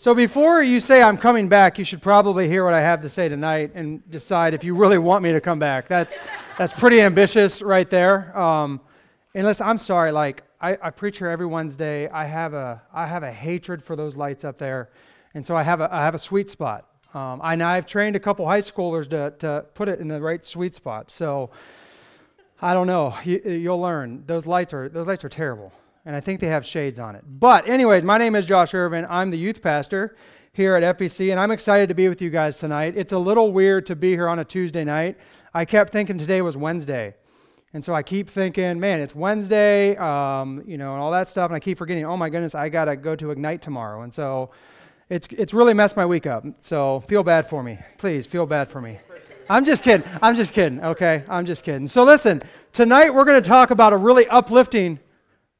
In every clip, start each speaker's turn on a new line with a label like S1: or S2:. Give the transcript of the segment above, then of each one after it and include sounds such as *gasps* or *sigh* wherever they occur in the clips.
S1: So before you say I'm coming back, you should probably hear what I have to say tonight and decide if you really want me to come back. That's that's pretty ambitious right there. Um, and listen, I'm sorry. Like I, I preach here every Wednesday. I have a I have a hatred for those lights up there, and so I have a I have a sweet spot. Um, I, I've trained a couple high schoolers to to put it in the right sweet spot. So I don't know. You, you'll learn. Those lights are those lights are terrible and I think they have shades on it. But, anyways, my name is Josh Irvin. I'm the youth pastor here at FBC, and I'm excited to be with you guys tonight. It's a little weird to be here on a Tuesday night. I kept thinking today was Wednesday. And so I keep thinking, man, it's Wednesday, um, you know, and all that stuff. And I keep forgetting, oh my goodness, I got to go to Ignite tomorrow. And so it's, it's really messed my week up. So feel bad for me. Please feel bad for me. I'm just kidding. I'm just kidding. Okay. I'm just kidding. So listen, tonight we're going to talk about a really uplifting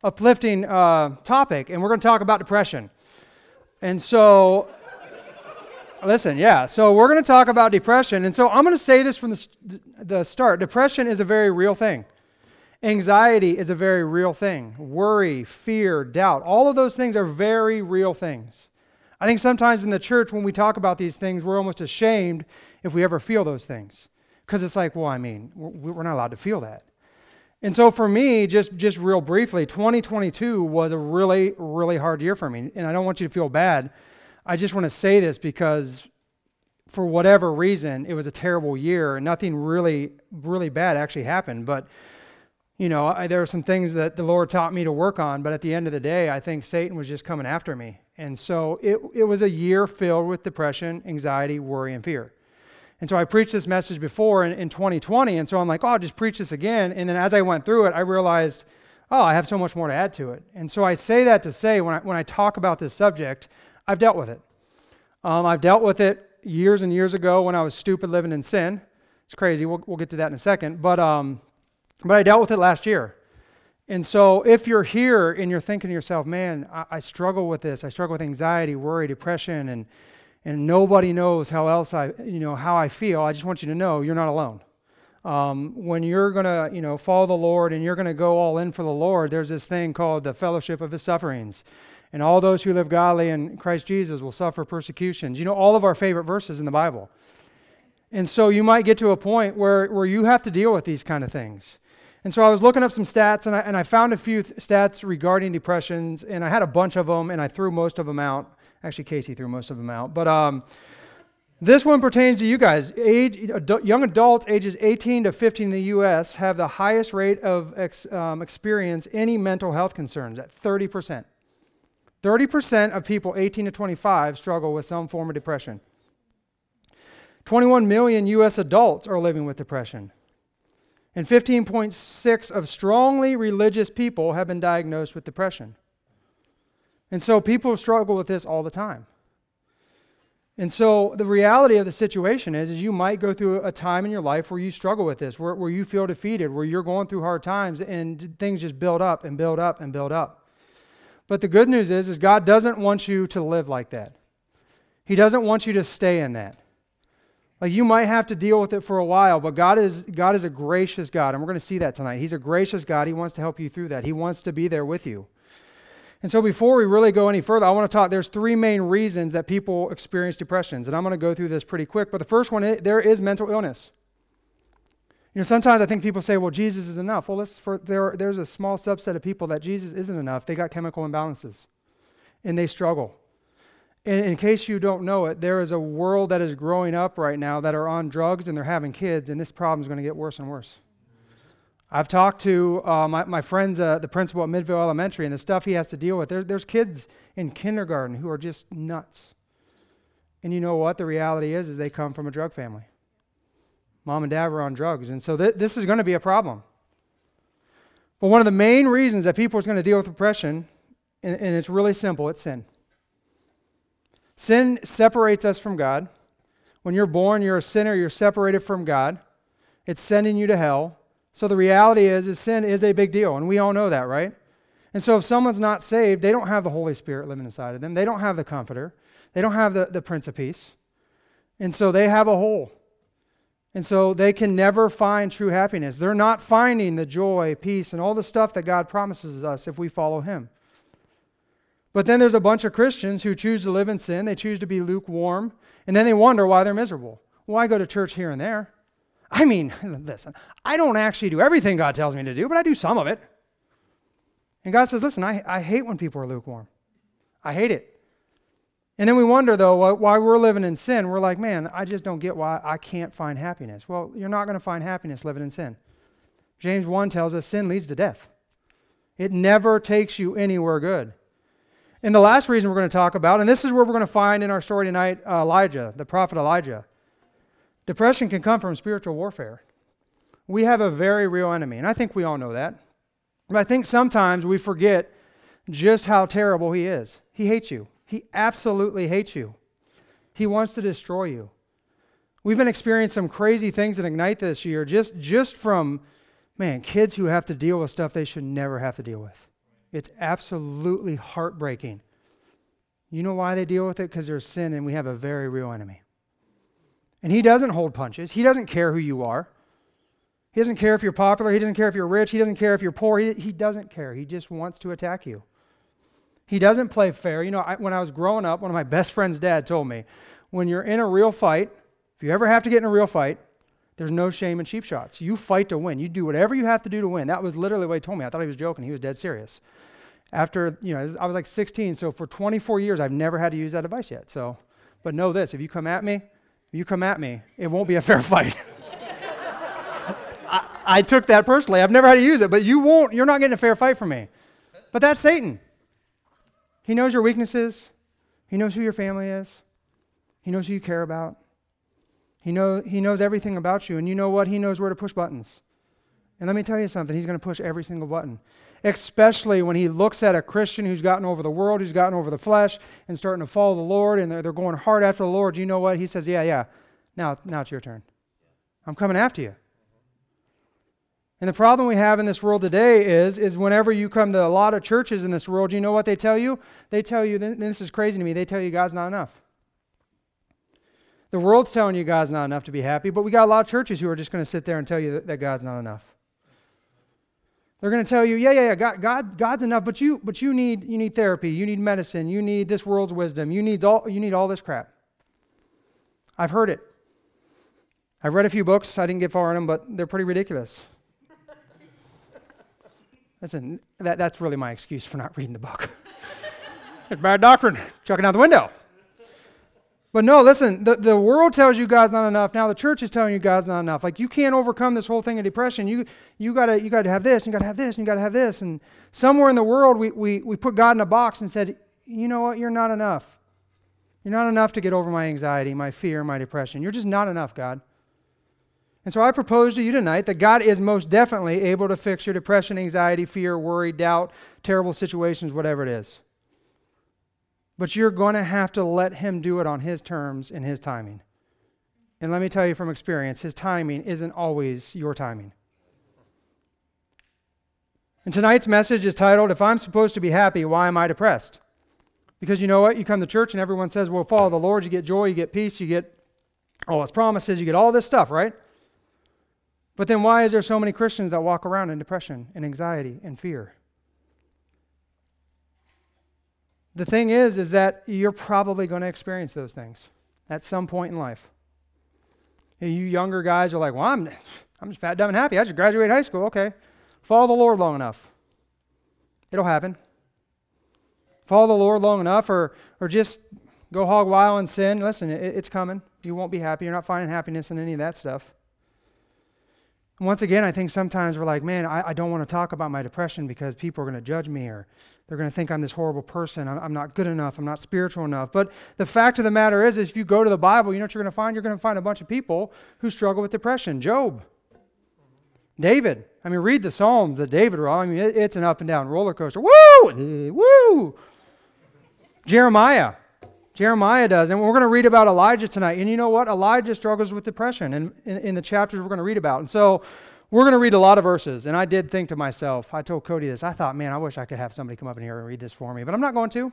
S1: uplifting uh, topic, and we're going to talk about depression. And so, listen, yeah, so we're going to talk about depression. And so I'm going to say this from the, the start depression is a very real thing. Anxiety is a very real thing. Worry, fear, doubt, all of those things are very real things. I think sometimes in the church, when we talk about these things, we're almost ashamed if we ever feel those things. Because it's like, well, I mean, we're not allowed to feel that. And so for me, just, just real briefly, 2022 was a really, really hard year for me. And I don't want you to feel bad. I just want to say this because for whatever reason, it was a terrible year nothing really, really bad actually happened. But, you know, I, there are some things that the Lord taught me to work on. But at the end of the day, I think Satan was just coming after me. And so it, it was a year filled with depression, anxiety, worry, and fear. And so I preached this message before in, in 2020, and so I'm like, oh, I'll just preach this again. And then as I went through it, I realized, oh, I have so much more to add to it. And so I say that to say, when I, when I talk about this subject, I've dealt with it. Um, I've dealt with it years and years ago when I was stupid living in sin. It's crazy. We'll, we'll get to that in a second. But, um, but I dealt with it last year. And so if you're here and you're thinking to yourself, man, I, I struggle with this, I struggle with anxiety, worry, depression, and and nobody knows how else I, you know, how I feel. I just want you to know you're not alone. Um, when you're going to, you know, follow the Lord and you're going to go all in for the Lord, there's this thing called the fellowship of his sufferings. And all those who live godly in Christ Jesus will suffer persecutions. You know, all of our favorite verses in the Bible. And so you might get to a point where, where you have to deal with these kind of things. And so I was looking up some stats and I, and I found a few th- stats regarding depressions, and I had a bunch of them, and I threw most of them out. Actually, Casey threw most of them out. But um, this one pertains to you guys. Age, young adults ages 18 to 15 in the U.S. have the highest rate of ex, um, experience any mental health concerns at 30%. 30% of people 18 to 25 struggle with some form of depression. 21 million U.S. adults are living with depression. And 15.6 of strongly religious people have been diagnosed with depression. And so people struggle with this all the time. And so the reality of the situation is, is you might go through a time in your life where you struggle with this, where, where you feel defeated, where you're going through hard times and things just build up and build up and build up. But the good news is, is God doesn't want you to live like that. He doesn't want you to stay in that. Like you might have to deal with it for a while, but God is God is a gracious God, and we're going to see that tonight. He's a gracious God. He wants to help you through that. He wants to be there with you. And so before we really go any further, I want to talk there's three main reasons that people experience depressions, and I'm going to go through this pretty quick, but the first one is, there is mental illness. You know, sometimes I think people say, well, Jesus is enough. Well, for, there, there's a small subset of people that Jesus isn't enough. They got chemical imbalances, and they struggle. And in case you don't know it, there is a world that is growing up right now that are on drugs and they're having kids, and this problem is going to get worse and worse. I've talked to uh, my, my friends, uh, the principal at Midville Elementary, and the stuff he has to deal with. There, there's kids in kindergarten who are just nuts. And you know what? The reality is, is they come from a drug family. Mom and dad were on drugs, and so th- this is going to be a problem. But one of the main reasons that people are going to deal with depression, and, and it's really simple, it's sin. Sin separates us from God. When you're born, you're a sinner, you're separated from God. It's sending you to hell. So the reality is, is sin is a big deal, and we all know that, right? And so if someone's not saved, they don't have the Holy Spirit living inside of them. They don't have the Comforter. They don't have the, the Prince of Peace. And so they have a hole. And so they can never find true happiness. They're not finding the joy, peace, and all the stuff that God promises us if we follow Him. But then there's a bunch of Christians who choose to live in sin, they choose to be lukewarm, and then they wonder why they're miserable. Why go to church here and there? I mean, listen, I don't actually do everything God tells me to do, but I do some of it. And God says, listen, I, I hate when people are lukewarm. I hate it. And then we wonder, though, why we're living in sin. We're like, man, I just don't get why I can't find happiness. Well, you're not going to find happiness living in sin. James 1 tells us sin leads to death, it never takes you anywhere good. And the last reason we're going to talk about, and this is where we're going to find in our story tonight uh, Elijah, the prophet Elijah. Depression can come from spiritual warfare. We have a very real enemy, and I think we all know that. But I think sometimes we forget just how terrible he is. He hates you, he absolutely hates you. He wants to destroy you. We've been experiencing some crazy things at Ignite this year, just, just from, man, kids who have to deal with stuff they should never have to deal with. It's absolutely heartbreaking. You know why they deal with it? Because there's sin and we have a very real enemy. And he doesn't hold punches. He doesn't care who you are. He doesn't care if you're popular. He doesn't care if you're rich. He doesn't care if you're poor. He, he doesn't care. He just wants to attack you. He doesn't play fair. You know, I, when I was growing up, one of my best friend's dad told me when you're in a real fight, if you ever have to get in a real fight, there's no shame in cheap shots. You fight to win. You do whatever you have to do to win. That was literally what he told me. I thought he was joking. He was dead serious. After, you know, I was like 16, so for 24 years, I've never had to use that advice yet. So, but know this if you come at me, you come at me, it won't be a fair *laughs* fight. I, I took that personally. I've never had to use it, but you won't, you're not getting a fair fight from me. But that's Satan. He knows your weaknesses, he knows who your family is, he knows who you care about. He, know, he knows everything about you, and you know what? He knows where to push buttons. And let me tell you something, he's going to push every single button, especially when he looks at a Christian who's gotten over the world, who's gotten over the flesh, and starting to follow the Lord, and they're, they're going hard after the Lord. You know what? He says, Yeah, yeah, now, now it's your turn. I'm coming after you. And the problem we have in this world today is, is whenever you come to a lot of churches in this world, you know what they tell you? They tell you, this is crazy to me, they tell you God's not enough. The world's telling you God's not enough to be happy, but we got a lot of churches who are just going to sit there and tell you that, that God's not enough. They're going to tell you, yeah, yeah, yeah, God, God, God's enough, but you, but you need, you need therapy, you need medicine, you need this world's wisdom, you need all, you need all this crap. I've heard it. I've read a few books. I didn't get far in them, but they're pretty ridiculous. *laughs* Listen, that, that's really my excuse for not reading the book. *laughs* it's bad doctrine, chucking out the window. But no, listen, the, the world tells you God's not enough. Now the church is telling you God's not enough. Like you can't overcome this whole thing of depression. You you gotta you gotta have this, you gotta have this, and you gotta have this. And somewhere in the world we, we, we put God in a box and said, you know what, you're not enough. You're not enough to get over my anxiety, my fear, my depression. You're just not enough, God. And so I propose to you tonight that God is most definitely able to fix your depression, anxiety, fear, worry, doubt, terrible situations, whatever it is. But you're going to have to let Him do it on His terms and His timing. And let me tell you from experience, His timing isn't always your timing. And tonight's message is titled, If I'm Supposed to Be Happy, Why Am I Depressed? Because you know what? You come to church and everyone says, Well, follow the Lord, you get joy, you get peace, you get all His promises, you get all this stuff, right? But then why is there so many Christians that walk around in depression and anxiety and fear? The thing is is that you're probably going to experience those things at some point in life. You younger guys are like, "Well, I'm *laughs* I'm just fat, dumb, and happy. I just graduated high school. Okay. Follow the Lord long enough. It'll happen. Follow the Lord long enough or or just go hog wild and sin. Listen, it, it's coming. You won't be happy. You're not finding happiness in any of that stuff. And once again, I think sometimes we're like, man, I, I don't want to talk about my depression because people are going to judge me or they're going to think I'm this horrible person. I'm, I'm, not good enough. I'm not spiritual enough. But the fact of the matter is, if you go to the Bible, you know what you're going to find? You're going to find a bunch of people who struggle with depression. Job, David. I mean, read the Psalms that David wrote. I mean, it, it's an up and down roller coaster. Woo! Woo! Jeremiah. Jeremiah does. And we're going to read about Elijah tonight. And you know what? Elijah struggles with depression in, in, in the chapters we're going to read about. And so we're going to read a lot of verses. And I did think to myself, I told Cody this. I thought, man, I wish I could have somebody come up in here and read this for me. But I'm not going to.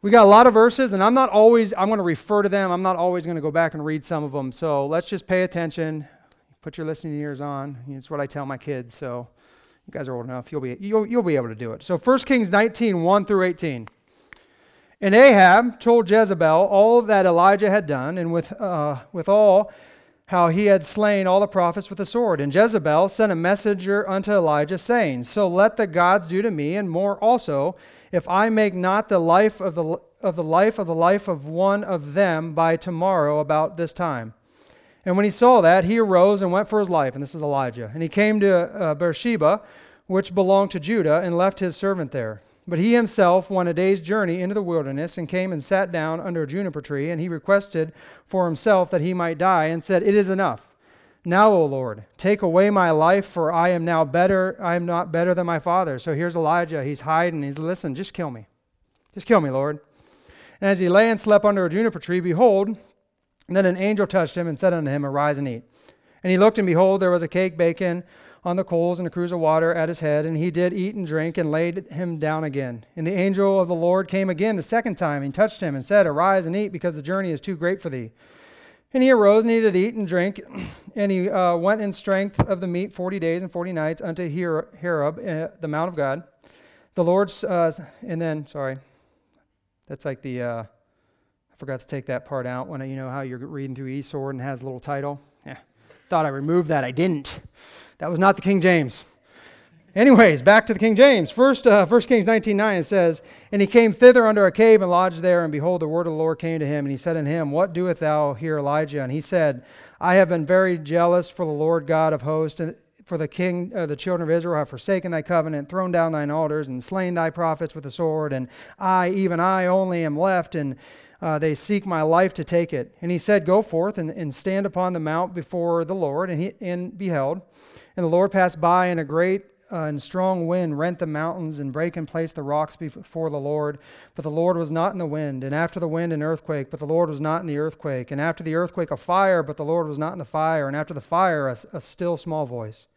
S1: We got a lot of verses, and I'm not always, I'm going to refer to them. I'm not always going to go back and read some of them. So let's just pay attention. Put your listening ears on. It's what I tell my kids. So You guys are old enough. You'll be, you'll, you'll be able to do it. So 1 Kings 19, 1 through 18. And Ahab told Jezebel all that Elijah had done, and with, uh, with all how he had slain all the prophets with the sword. And Jezebel sent a messenger unto Elijah, saying, So let the gods do to me, and more also, if I make not the life of the, of the life of the life of one of them by tomorrow about this time. And when he saw that, he arose and went for his life. And this is Elijah. And he came to uh, Beersheba, which belonged to Judah, and left his servant there. But he himself went a day's journey into the wilderness and came and sat down under a juniper tree, and he requested for himself that he might die, and said, It is enough. Now, O Lord, take away my life, for I am now better. I am not better than my father. So here's Elijah. He's hiding. He's, listen, just kill me. Just kill me, Lord. And as he lay and slept under a juniper tree, behold, then an angel touched him and said unto him, Arise and eat. And he looked, and behold, there was a cake baking on the coals and a cruse of water at his head. And he did eat and drink and laid him down again. And the angel of the Lord came again the second time and touched him and said, Arise and eat, because the journey is too great for thee. And he arose and he did eat and drink, *clears throat* and he uh, went in strength of the meat forty days and forty nights unto Horeb, uh, the Mount of God. The Lord's, uh, and then, sorry, that's like the, uh, I forgot to take that part out when, you know, how you're reading through eSword and has a little title. Yeah, thought I removed that. I didn't. That was not the King James. Anyways, back to the King James. First, uh, 1 Kings 19.9, it says, And he came thither under a cave and lodged there, and behold, the word of the Lord came to him, and he said unto him, What doest thou here, Elijah? And he said, I have been very jealous for the Lord God of hosts, and for the king, uh, the children of Israel have forsaken thy covenant, thrown down thine altars, and slain thy prophets with the sword, and I, even I only, am left, and uh, they seek my life to take it. And he said, Go forth and, and stand upon the mount before the Lord. And he and beheld, and the Lord passed by, and a great uh, and strong wind rent the mountains and break in place the rocks before the Lord. But the Lord was not in the wind, and after the wind, an earthquake, but the Lord was not in the earthquake. And after the earthquake, a fire, but the Lord was not in the fire. And after the fire, a, a still small voice.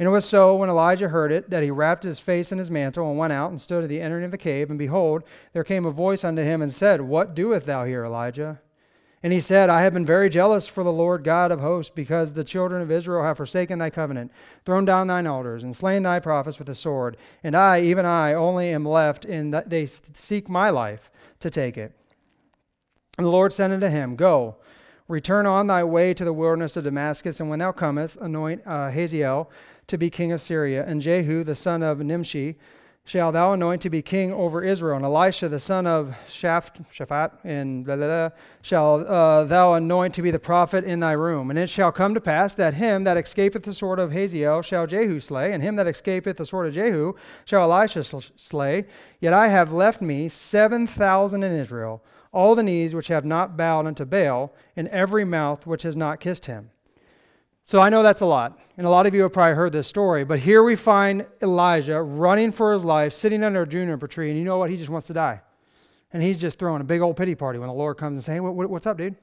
S1: And it was so when Elijah heard it that he wrapped his face in his mantle and went out and stood at the entering of the cave. And behold, there came a voice unto him and said, What doest thou here, Elijah? And he said, I have been very jealous for the Lord God of hosts, because the children of Israel have forsaken thy covenant, thrown down thine altars, and slain thy prophets with the sword. And I, even I, only am left, and they seek my life to take it. And the Lord said unto him, Go, return on thy way to the wilderness of Damascus, and when thou comest, anoint uh, Hazael to be king of Syria, and Jehu the son of Nimshi shall thou anoint to be king over Israel. And Elisha, the son of Shaphat, Shaphat and blah, blah, blah, shall uh, thou anoint to be the prophet in thy room. And it shall come to pass that him that escapeth the sword of Hazael shall Jehu slay, and him that escapeth the sword of Jehu shall Elisha slay. Yet I have left me seven thousand in Israel, all the knees which have not bowed unto Baal, and every mouth which has not kissed him. So I know that's a lot, and a lot of you have probably heard this story, but here we find Elijah running for his life, sitting under a juniper tree, and you know what? He just wants to die. And he's just throwing a big old pity party when the Lord comes and says, Hey, what, what's up, dude?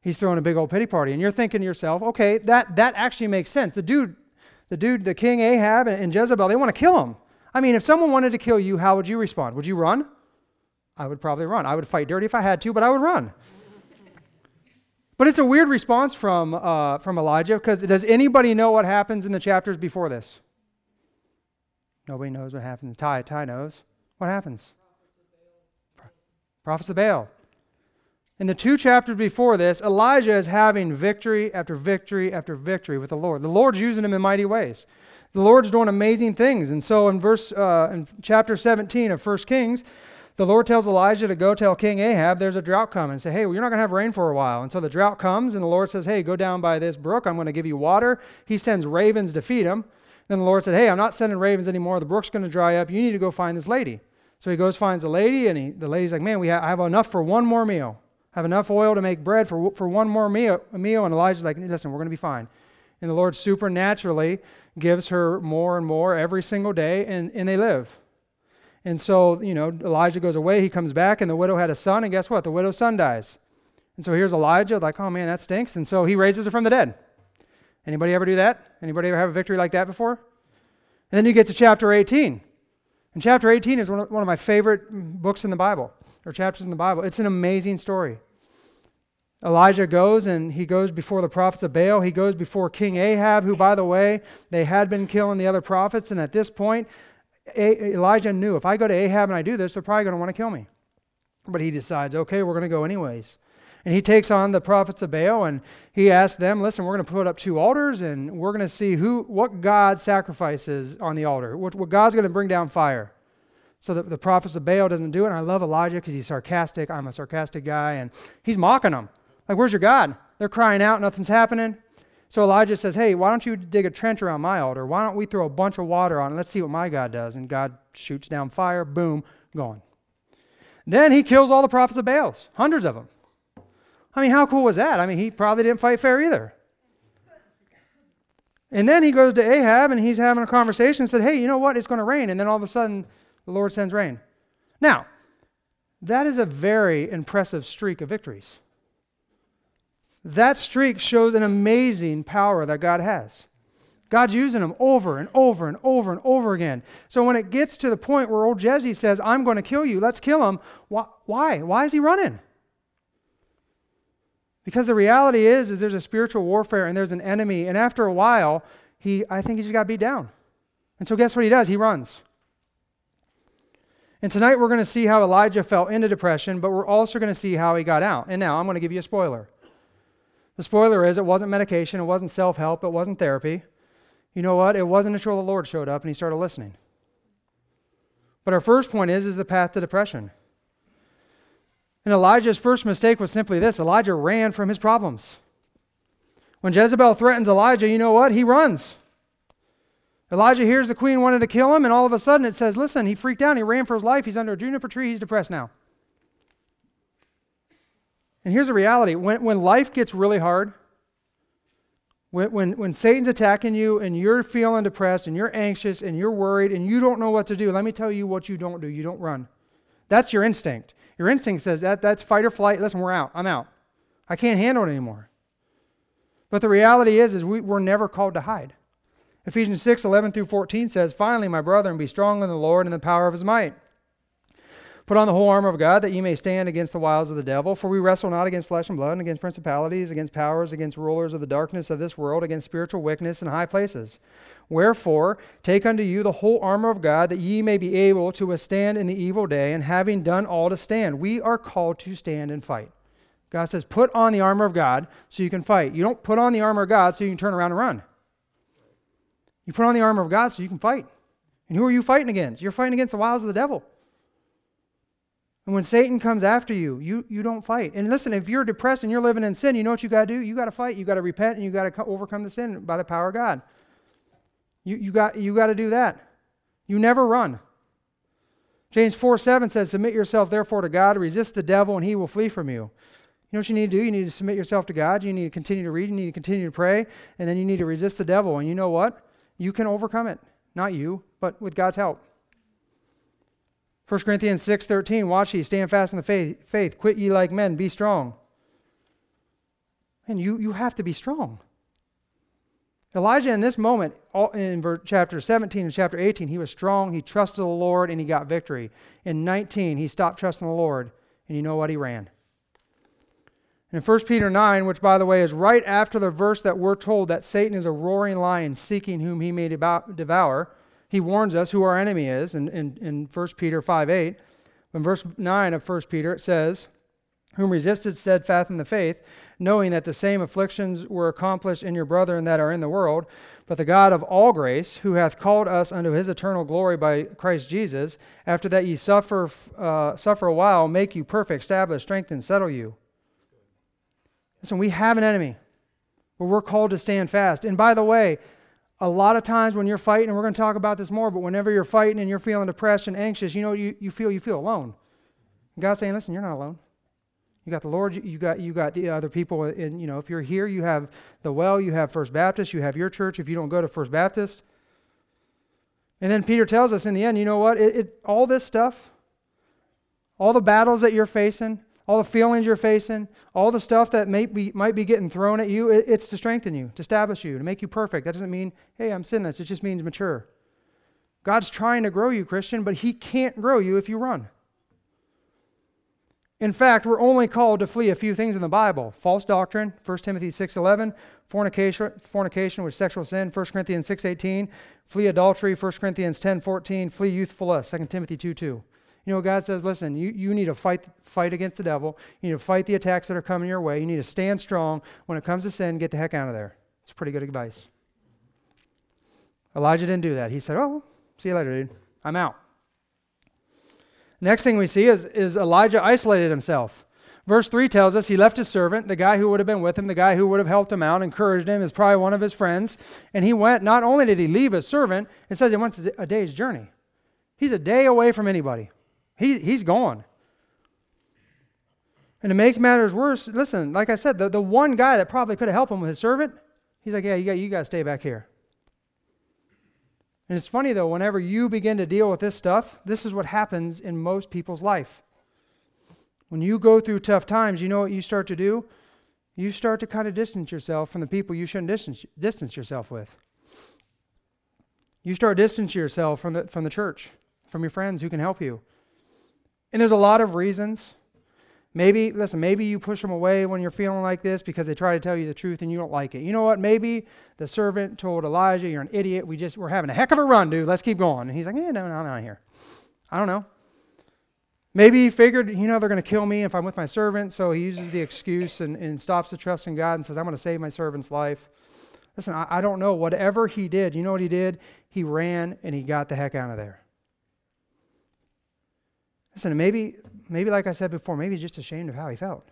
S1: He's throwing a big old pity party. And you're thinking to yourself, okay, that, that actually makes sense. The dude, the dude, the king Ahab and Jezebel, they want to kill him. I mean, if someone wanted to kill you, how would you respond? Would you run? I would probably run. I would fight dirty if I had to, but I would run. But it's a weird response from, uh, from Elijah because does anybody know what happens in the chapters before this? Nobody knows what happens. Ty, Ty knows. What happens? Prophets of Baal. In the two chapters before this, Elijah is having victory after victory after victory with the Lord. The Lord's using him in mighty ways. The Lord's doing amazing things. And so in verse uh, in chapter 17 of 1 Kings, the Lord tells Elijah to go tell King Ahab there's a drought coming say, hey, well, you're not going to have rain for a while. And so the drought comes, and the Lord says, hey, go down by this brook. I'm going to give you water. He sends ravens to feed him. Then the Lord said, hey, I'm not sending ravens anymore. The brook's going to dry up. You need to go find this lady. So he goes, finds a lady, and he, the lady's like, man, we ha- I have enough for one more meal. I have enough oil to make bread for, for one more meal, meal. And Elijah's like, listen, we're going to be fine. And the Lord supernaturally gives her more and more every single day, and, and they live. And so, you know, Elijah goes away, he comes back, and the widow had a son, and guess what? The widow's son dies. And so here's Elijah, like, oh man, that stinks. And so he raises her from the dead. Anybody ever do that? Anybody ever have a victory like that before? And then you get to chapter 18. And chapter 18 is one of, one of my favorite books in the Bible, or chapters in the Bible. It's an amazing story. Elijah goes and he goes before the prophets of Baal. He goes before King Ahab, who, by the way, they had been killing the other prophets. And at this point, Elijah knew if I go to Ahab and I do this, they're probably going to want to kill me. But he decides, okay, we're going to go anyways. And he takes on the prophets of Baal and he asks them, listen, we're going to put up two altars and we're going to see who, what God sacrifices on the altar, what, what God's going to bring down fire. So the, the prophets of Baal doesn't do it. And I love Elijah because he's sarcastic. I'm a sarcastic guy. And he's mocking them. Like, where's your God? They're crying out, nothing's happening. So Elijah says, Hey, why don't you dig a trench around my altar? Why don't we throw a bunch of water on it? Let's see what my God does. And God shoots down fire, boom, gone. Then he kills all the prophets of Baals, hundreds of them. I mean, how cool was that? I mean, he probably didn't fight fair either. And then he goes to Ahab and he's having a conversation and said, Hey, you know what? It's going to rain. And then all of a sudden, the Lord sends rain. Now, that is a very impressive streak of victories. That streak shows an amazing power that God has. God's using them over and over and over and over again. So when it gets to the point where old Jesse says, I'm going to kill you, let's kill him, why? Why is he running? Because the reality is, is there's a spiritual warfare and there's an enemy, and after a while, he I think he just got beat down. And so guess what he does? He runs. And tonight we're going to see how Elijah fell into depression, but we're also going to see how he got out. And now I'm going to give you a spoiler. The spoiler is it wasn't medication, it wasn't self help, it wasn't therapy. You know what? It wasn't until the Lord showed up and he started listening. But our first point is is the path to depression. And Elijah's first mistake was simply this Elijah ran from his problems. When Jezebel threatens Elijah, you know what? He runs. Elijah hears the queen wanted to kill him, and all of a sudden it says, Listen, he freaked out. He ran for his life. He's under a juniper tree. He's depressed now. And here's the reality when, when life gets really hard, when, when, when Satan's attacking you and you're feeling depressed and you're anxious and you're worried and you don't know what to do, let me tell you what you don't do. You don't run. That's your instinct. Your instinct says that that's fight or flight. Listen, we're out. I'm out. I can't handle it anymore. But the reality is, is we, we're never called to hide. Ephesians 6, 11 through 14 says, Finally, my brethren, be strong in the Lord and the power of his might. Put on the whole armor of God that ye may stand against the wiles of the devil. For we wrestle not against flesh and blood, and against principalities, against powers, against rulers of the darkness of this world, against spiritual wickedness in high places. Wherefore, take unto you the whole armor of God, that ye may be able to withstand in the evil day, and having done all to stand. We are called to stand and fight. God says, put on the armor of God so you can fight. You don't put on the armor of God so you can turn around and run. You put on the armor of God so you can fight. And who are you fighting against? You're fighting against the wiles of the devil. And when Satan comes after you, you, you don't fight. And listen, if you're depressed and you're living in sin, you know what you got to do? You got to fight. You got to repent and you got to overcome the sin by the power of God. You, you got, you got to do that. You never run. James 4 7 says, Submit yourself therefore to God, resist the devil, and he will flee from you. You know what you need to do? You need to submit yourself to God. You need to continue to read. You need to continue to pray. And then you need to resist the devil. And you know what? You can overcome it. Not you, but with God's help. 1 Corinthians 6.13, watch ye, stand fast in the faith, faith, quit ye like men, be strong. And you, you have to be strong. Elijah, in this moment, in chapter 17 and chapter 18, he was strong, he trusted the Lord, and he got victory. In 19, he stopped trusting the Lord, and you know what? He ran. And In 1 Peter 9, which, by the way, is right after the verse that we're told that Satan is a roaring lion seeking whom he may devour, he warns us who our enemy is in, in, in 1 Peter 5 8. In verse 9 of 1 Peter, it says, Whom resisted steadfast in the faith, knowing that the same afflictions were accomplished in your brethren that are in the world. But the God of all grace, who hath called us unto his eternal glory by Christ Jesus, after that ye suffer, uh, suffer a while, make you perfect, establish, strengthen, settle you. Listen, we have an enemy where we're called to stand fast. And by the way, a lot of times when you're fighting, and we're going to talk about this more, but whenever you're fighting and you're feeling depressed and anxious, you know, you, you feel you feel alone. God's saying, listen, you're not alone. You got the Lord, you got you got the other people, and you know, if you're here, you have the well, you have First Baptist, you have your church. If you don't go to First Baptist, and then Peter tells us in the end, you know what? It, it, all this stuff, all the battles that you're facing, all the feelings you're facing, all the stuff that may be, might be getting thrown at you, it, it's to strengthen you, to establish you, to make you perfect. That doesn't mean, hey, I'm sinless. It just means mature. God's trying to grow you, Christian, but He can't grow you if you run. In fact, we're only called to flee a few things in the Bible false doctrine, 1 Timothy 6.11, fornication, fornication with sexual sin, 1 Corinthians 6.18, flee adultery, 1 Corinthians 10.14, flee youthful lust, 2 Timothy 2.2. You know, God says, listen, you, you need to fight, fight against the devil. You need to fight the attacks that are coming your way. You need to stand strong. When it comes to sin, get the heck out of there. It's pretty good advice. Elijah didn't do that. He said, oh, see you later, dude. I'm out. Next thing we see is, is Elijah isolated himself. Verse 3 tells us he left his servant, the guy who would have been with him, the guy who would have helped him out, encouraged him, is probably one of his friends. And he went, not only did he leave his servant, it says he went a day's journey. He's a day away from anybody. He, he's gone. And to make matters worse, listen, like I said, the, the one guy that probably could have helped him with his servant, he's like, yeah, you got, you got to stay back here. And it's funny though, whenever you begin to deal with this stuff, this is what happens in most people's life. When you go through tough times, you know what you start to do? You start to kind of distance yourself from the people you shouldn't distance, distance yourself with. You start distancing yourself from the, from the church, from your friends who can help you. And there's a lot of reasons. Maybe, listen, maybe you push them away when you're feeling like this because they try to tell you the truth and you don't like it. You know what? Maybe the servant told Elijah, You're an idiot. We just, we're having a heck of a run, dude. Let's keep going. And he's like, Yeah, no, no, I'm out here. I don't know. Maybe he figured, you know, they're going to kill me if I'm with my servant. So he uses the excuse and, and stops to trust in God and says, I'm going to save my servant's life. Listen, I, I don't know. Whatever he did, you know what he did? He ran and he got the heck out of there. Listen, maybe maybe, like I said before, maybe he's just ashamed of how he felt.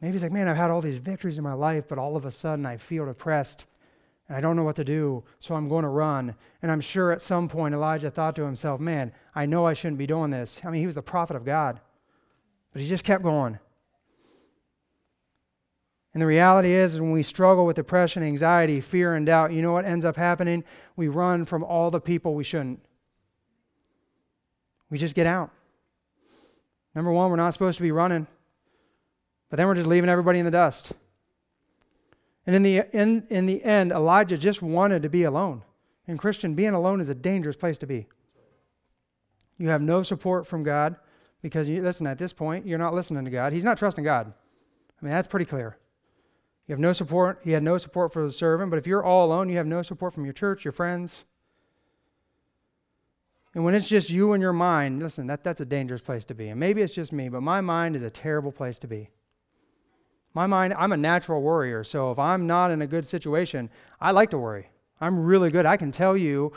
S1: Maybe he's like, man, I've had all these victories in my life, but all of a sudden I feel depressed and I don't know what to do, so I'm going to run. And I'm sure at some point Elijah thought to himself, man, I know I shouldn't be doing this. I mean, he was the prophet of God, but he just kept going. And the reality is, is when we struggle with depression, anxiety, fear, and doubt, you know what ends up happening? We run from all the people we shouldn't. We just get out. Number one, we're not supposed to be running, but then we're just leaving everybody in the dust. And in the, in, in the end, Elijah just wanted to be alone. And Christian, being alone is a dangerous place to be. You have no support from God because, you, listen, at this point, you're not listening to God. He's not trusting God. I mean, that's pretty clear. You have no support. He had no support for the servant, but if you're all alone, you have no support from your church, your friends, and when it's just you and your mind, listen, that, that's a dangerous place to be. And maybe it's just me, but my mind is a terrible place to be. My mind, I'm a natural worrier. So if I'm not in a good situation, I like to worry. I'm really good. I can tell you,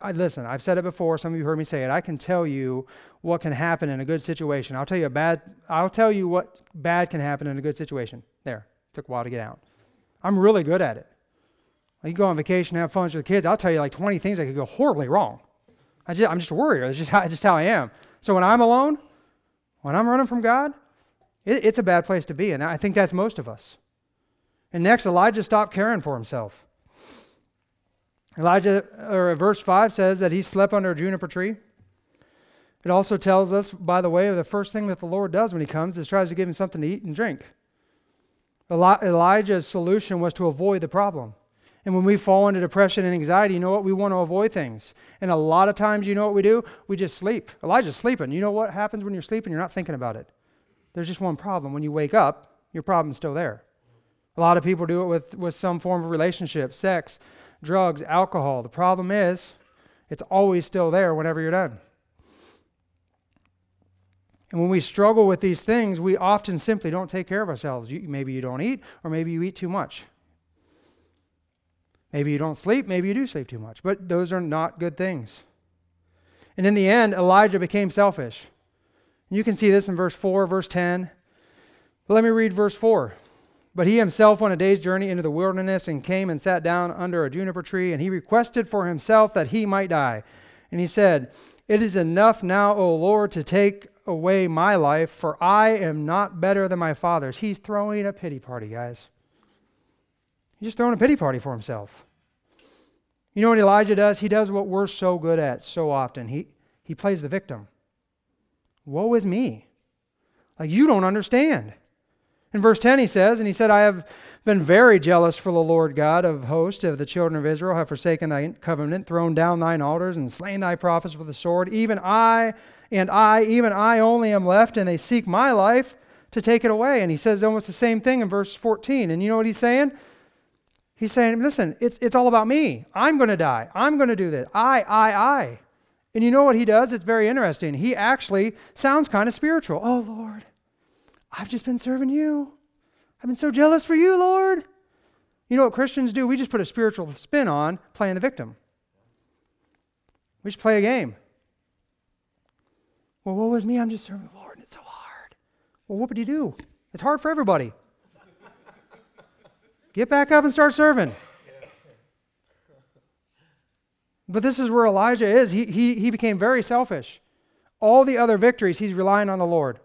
S1: I, listen, I've said it before. Some of you heard me say it. I can tell you what can happen in a good situation. I'll tell you a bad, I'll tell you what bad can happen in a good situation. There, took a while to get out. I'm really good at it. You go on vacation, have fun with the kids. I'll tell you like 20 things that could go horribly wrong. I just, I'm just a worrier. That's just how, just how I am. So when I'm alone, when I'm running from God, it, it's a bad place to be. And I think that's most of us. And next, Elijah stopped caring for himself. Elijah, or verse 5 says that he slept under a juniper tree. It also tells us, by the way, the first thing that the Lord does when he comes is tries to give him something to eat and drink. Elijah's solution was to avoid the problem. And when we fall into depression and anxiety, you know what? We want to avoid things. And a lot of times, you know what we do? We just sleep. Elijah's sleeping. You know what happens when you're sleeping? You're not thinking about it. There's just one problem. When you wake up, your problem's still there. A lot of people do it with, with some form of relationship, sex, drugs, alcohol. The problem is, it's always still there whenever you're done. And when we struggle with these things, we often simply don't take care of ourselves. You, maybe you don't eat, or maybe you eat too much. Maybe you don't sleep, maybe you do sleep too much, but those are not good things. And in the end, Elijah became selfish. You can see this in verse 4, verse 10. But let me read verse 4. But he himself went a day's journey into the wilderness and came and sat down under a juniper tree, and he requested for himself that he might die. And he said, It is enough now, O Lord, to take away my life, for I am not better than my fathers. He's throwing a pity party, guys. He's just throwing a pity party for himself. You know what Elijah does? He does what we're so good at so often. He, he plays the victim. Woe is me. Like, you don't understand. In verse 10, he says, And he said, I have been very jealous for the Lord God of hosts of the children of Israel, have forsaken thy covenant, thrown down thine altars, and slain thy prophets with the sword. Even I, and I, even I only am left, and they seek my life to take it away. And he says almost the same thing in verse 14. And you know what he's saying? He's saying, listen, it's, it's all about me. I'm going to die. I'm going to do this. I, I, I. And you know what he does? It's very interesting. He actually sounds kind of spiritual. Oh, Lord, I've just been serving you. I've been so jealous for you, Lord. You know what Christians do? We just put a spiritual spin on playing the victim. We just play a game. Well, what was me? I'm just serving the Lord, and it's so hard. Well, what would you do? It's hard for everybody. Get back up and start serving. But this is where Elijah is. He, he, he became very selfish. All the other victories, he's relying on the Lord.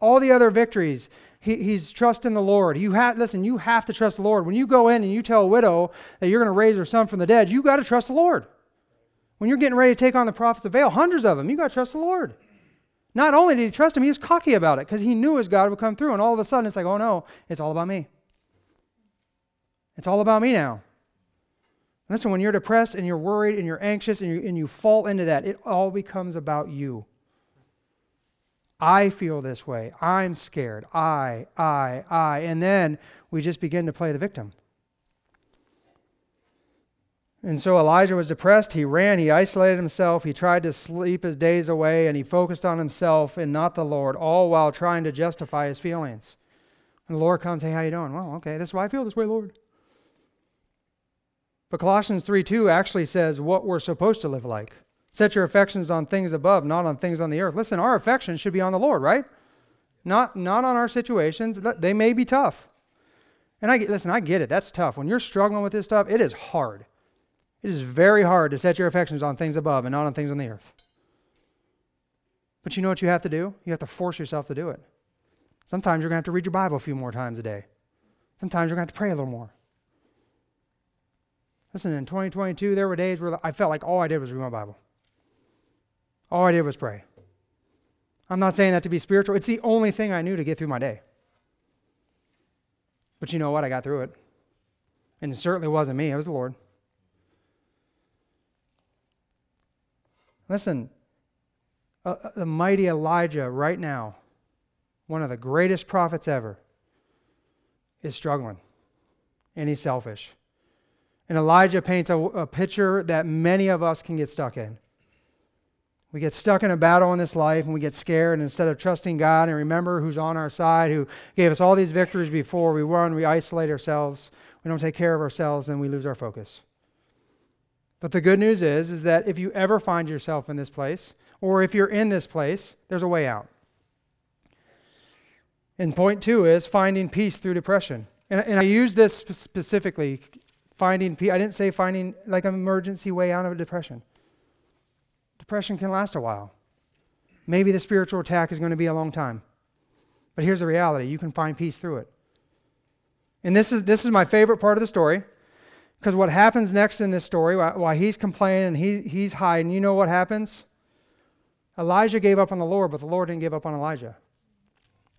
S1: All the other victories, he, he's trusting the Lord. You have listen, you have to trust the Lord. When you go in and you tell a widow that you're going to raise her son from the dead, you got to trust the Lord. When you're getting ready to take on the prophets of Baal, hundreds of them, you got to trust the Lord. Not only did he trust him, he was cocky about it because he knew his God would come through. And all of a sudden, it's like, oh no, it's all about me. It's all about me now. Listen, when you're depressed and you're worried and you're anxious and you, and you fall into that, it all becomes about you. I feel this way. I'm scared. I, I, I. And then we just begin to play the victim. And so Elijah was depressed. He ran. He isolated himself. He tried to sleep his days away and he focused on himself and not the Lord, all while trying to justify his feelings. And the Lord comes, Hey, how you doing? Well, okay, this is why I feel this way, Lord. But Colossians 3 2 actually says what we're supposed to live like. Set your affections on things above, not on things on the earth. Listen, our affections should be on the Lord, right? Not, not on our situations. They may be tough. And I get, listen, I get it. That's tough. When you're struggling with this stuff, it is hard. It is very hard to set your affections on things above and not on things on the earth. But you know what you have to do? You have to force yourself to do it. Sometimes you're going to have to read your Bible a few more times a day. Sometimes you're going to have to pray a little more. Listen, in 2022, there were days where I felt like all I did was read my Bible. All I did was pray. I'm not saying that to be spiritual. It's the only thing I knew to get through my day. But you know what? I got through it. And it certainly wasn't me, it was the Lord. Listen, uh, the mighty Elijah, right now, one of the greatest prophets ever, is struggling. And he's selfish. And Elijah paints a, a picture that many of us can get stuck in. We get stuck in a battle in this life and we get scared. And instead of trusting God and remember who's on our side, who gave us all these victories before, we run, we isolate ourselves, we don't take care of ourselves, and we lose our focus. But the good news is, is that if you ever find yourself in this place, or if you're in this place, there's a way out. And point two is finding peace through depression. And, and I use this specifically finding peace. I didn't say finding like an emergency way out of a depression. Depression can last a while. Maybe the spiritual attack is going to be a long time. But here's the reality you can find peace through it. And this is, this is my favorite part of the story because what happens next in this story, while he's complaining and he, he's hiding, you know what happens? Elijah gave up on the Lord, but the Lord didn't give up on Elijah.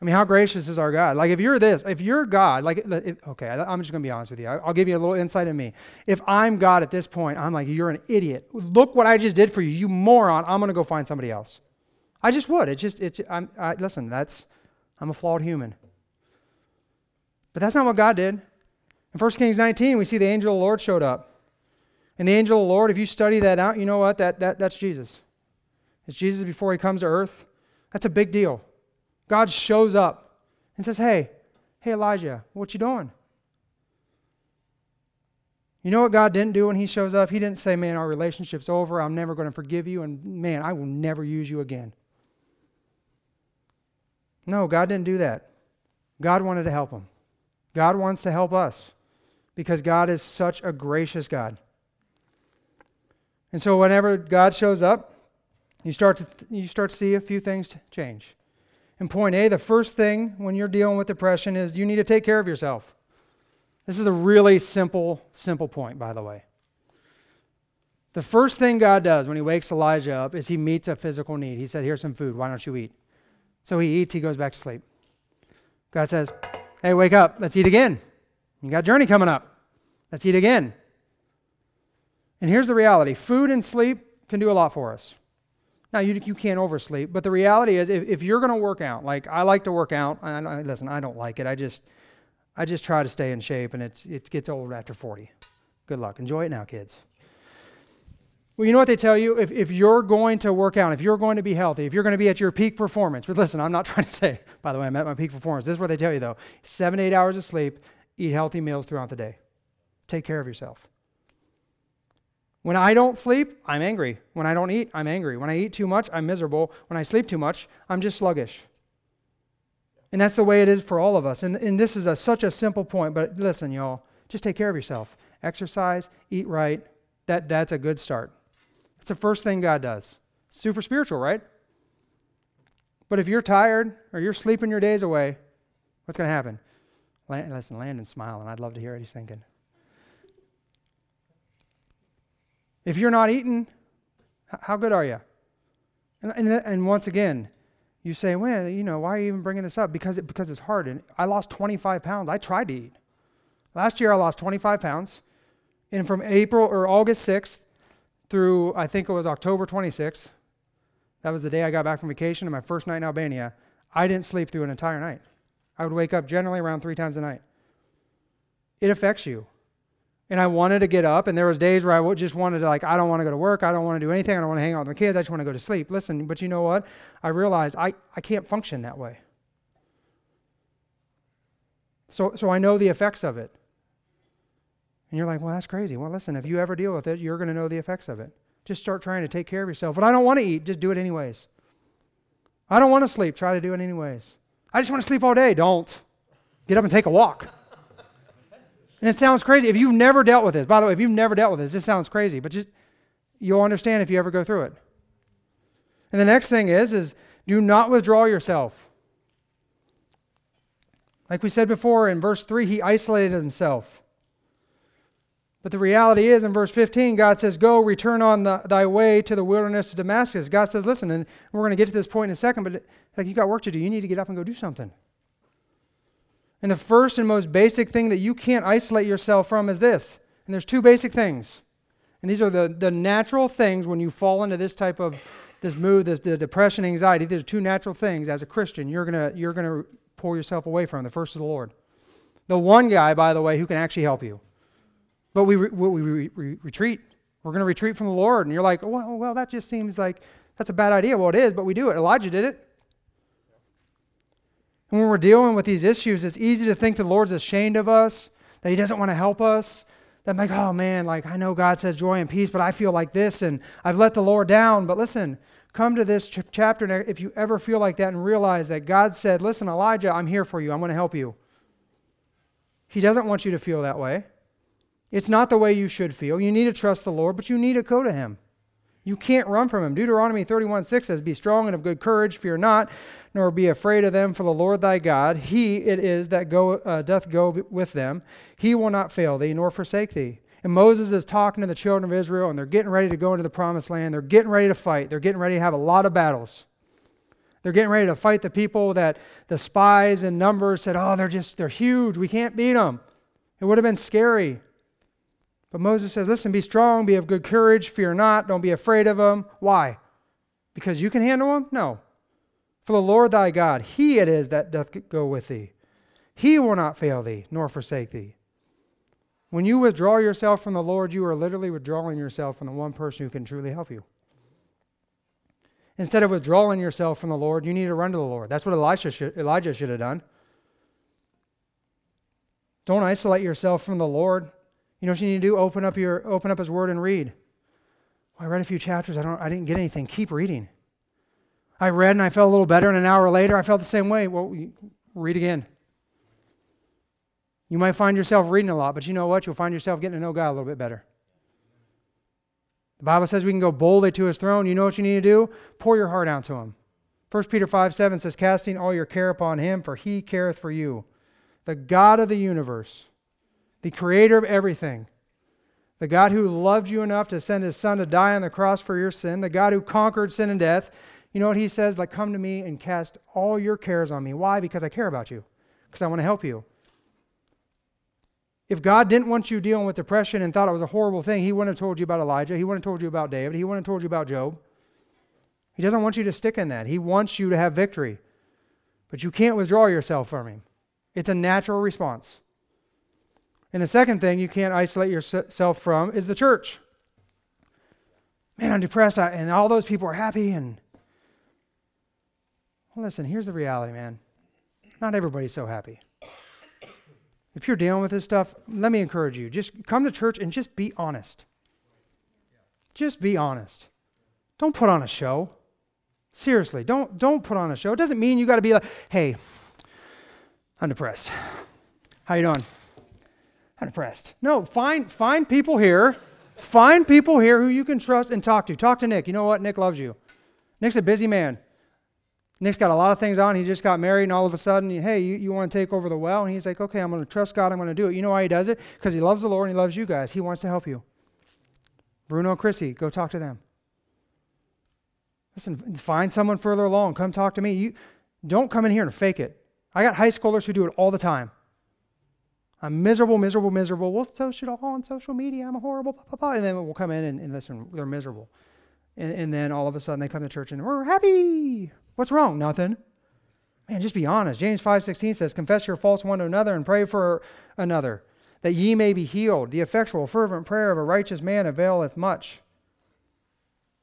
S1: I mean, how gracious is our God? Like, if you're this, if you're God, like, if, okay, I'm just to be honest with you. I'll give you a little insight in me. If I'm God at this point, I'm like, you're an idiot. Look what I just did for you, you moron. I'm to go find somebody else. I just would. It's just, it's, I'm, I, listen, that's, I'm a flawed human. But that's not what God did. In 1 Kings 19, we see the angel of the Lord showed up. And the angel of the Lord, if you study that out, you know what? That, that, that's Jesus. It's Jesus before he comes to earth. That's a big deal. God shows up and says, Hey, hey, Elijah, what you doing? You know what God didn't do when he shows up? He didn't say, Man, our relationship's over. I'm never going to forgive you. And man, I will never use you again. No, God didn't do that. God wanted to help him. God wants to help us because God is such a gracious God. And so whenever God shows up, you start to, th- you start to see a few things change. And point A, the first thing when you're dealing with depression is you need to take care of yourself. This is a really simple, simple point, by the way. The first thing God does when he wakes Elijah up is he meets a physical need. He said, Here's some food. Why don't you eat? So he eats, he goes back to sleep. God says, Hey, wake up. Let's eat again. You got a journey coming up. Let's eat again. And here's the reality food and sleep can do a lot for us. Now, you, you can't oversleep, but the reality is if, if you're going to work out, like I like to work out, I, I, listen, I don't like it. I just, I just try to stay in shape, and it's, it gets old after 40. Good luck. Enjoy it now, kids. Well, you know what they tell you? If, if you're going to work out, if you're going to be healthy, if you're going to be at your peak performance, but listen, I'm not *laughs* trying to say, by the way, I'm at my peak performance. This is what they tell you, though seven, eight hours of sleep, eat healthy meals throughout the day. Take care of yourself. When I don't sleep, I'm angry. When I don't eat, I'm angry. When I eat too much, I'm miserable. When I sleep too much, I'm just sluggish. And that's the way it is for all of us. And, and this is a, such a simple point, but listen, y'all, just take care of yourself. Exercise, eat right. That, that's a good start. It's the first thing God does. Super spiritual, right? But if you're tired or you're sleeping your days away, what's going to happen? Land, listen, Landon's smiling. I'd love to hear what he's thinking. If you're not eating, how good are you? And, and, and once again, you say, well, you know, why are you even bringing this up? Because, it, because it's hard. And I lost 25 pounds. I tried to eat. Last year, I lost 25 pounds. And from April or August 6th through I think it was October 26th. That was the day I got back from vacation and my first night in Albania. I didn't sleep through an entire night. I would wake up generally around three times a night. It affects you. And I wanted to get up, and there was days where I just wanted to, like, I don't want to go to work. I don't want to do anything. I don't want to hang out with my kids. I just want to go to sleep. Listen, but you know what? I realized I, I can't function that way. So, so I know the effects of it. And you're like, well, that's crazy. Well, listen, if you ever deal with it, you're going to know the effects of it. Just start trying to take care of yourself. But I don't want to eat, just do it anyways. I don't want to sleep, try to do it anyways. I just want to sleep all day. Don't. Get up and take a walk. And it sounds crazy. If you've never dealt with this, by the way, if you've never dealt with this, this sounds crazy, but just you'll understand if you ever go through it. And the next thing is is do not withdraw yourself. Like we said before in verse 3, he isolated himself. But the reality is, in verse 15, God says, Go, return on the, thy way to the wilderness of Damascus. God says, Listen, and we're going to get to this point in a second, but like you got work to do. You need to get up and go do something. And the first and most basic thing that you can't isolate yourself from is this. And there's two basic things. And these are the, the natural things when you fall into this type of this mood, this the depression, anxiety. These are two natural things as a Christian you're gonna you're gonna pull yourself away from. The first is the Lord. The one guy, by the way, who can actually help you. But we, re, we re, re, retreat. We're going to retreat from the Lord. And you're like, well, well, that just seems like that's a bad idea. Well, it is, but we do it. Elijah did it. When we're dealing with these issues, it's easy to think the Lord's ashamed of us, that He doesn't want to help us. That I'm like, oh man, like I know God says joy and peace, but I feel like this and I've let the Lord down. But listen, come to this ch- chapter if you ever feel like that and realize that God said, listen, Elijah, I'm here for you. I'm going to help you. He doesn't want you to feel that way. It's not the way you should feel. You need to trust the Lord, but you need to go to Him. You can't run from Him. Deuteronomy 31 6 says, Be strong and of good courage, fear not, nor be afraid of them, for the Lord thy God, He it is that go, uh, doth go with them. He will not fail thee, nor forsake thee. And Moses is talking to the children of Israel, and they're getting ready to go into the promised land. They're getting ready to fight. They're getting ready to have a lot of battles. They're getting ready to fight the people that the spies and numbers said, Oh, they're just, they're huge. We can't beat them. It would have been scary. But Moses says, Listen, be strong, be of good courage, fear not, don't be afraid of them. Why? Because you can handle them? No. For the Lord thy God, he it is that doth go with thee. He will not fail thee, nor forsake thee. When you withdraw yourself from the Lord, you are literally withdrawing yourself from the one person who can truly help you. Instead of withdrawing yourself from the Lord, you need to run to the Lord. That's what Elijah should, Elijah should have done. Don't isolate yourself from the Lord. You know what you need to do? Open up your open up his word and read. Well, I read a few chapters. I don't I didn't get anything. Keep reading. I read and I felt a little better, and an hour later I felt the same way. Well, read again. You might find yourself reading a lot, but you know what? You'll find yourself getting to know God a little bit better. The Bible says we can go boldly to his throne. You know what you need to do? Pour your heart out to him. 1 Peter 5 7 says, Casting all your care upon him, for he careth for you. The God of the universe the creator of everything, the God who loved you enough to send his son to die on the cross for your sin, the God who conquered sin and death, you know what he says? Like, come to me and cast all your cares on me. Why? Because I care about you, because I want to help you. If God didn't want you dealing with depression and thought it was a horrible thing, He wouldn't have told you about Elijah. He wouldn't have told you about David. He wouldn't have told you about Job. He doesn't want you to stick in that. He wants you to have victory. But you can't withdraw yourself from Him. It's a natural response. And the second thing you can't isolate yourself from is the church. Man, I'm depressed, and all those people are happy. And well, listen, here's the reality, man. Not everybody's so happy. If you're dealing with this stuff, let me encourage you. Just come to church and just be honest. Just be honest. Don't put on a show. Seriously, don't don't put on a show. It doesn't mean you got to be like, "Hey, I'm depressed. How you doing?" I'm. No, find find people here. Find people here who you can trust and talk to. Talk to Nick. You know what? Nick loves you. Nick's a busy man. Nick's got a lot of things on. He just got married, and all of a sudden, hey, you, you want to take over the well? And he's like, okay, I'm going to trust God. I'm going to do it. You know why he does it? Because he loves the Lord and he loves you guys. He wants to help you. Bruno and Chrissy, go talk to them. Listen, find someone further along. Come talk to me. You don't come in here and fake it. I got high schoolers who do it all the time. I'm miserable, miserable, miserable. Well, so should all on social media. I'm a horrible, blah, blah, blah. And then we'll come in and, and listen, they're miserable. And, and then all of a sudden they come to church and we're happy. What's wrong? Nothing. Man, just be honest. James 5:16 says, "Confess your faults one to another and pray for another, that ye may be healed. The effectual fervent prayer of a righteous man availeth much."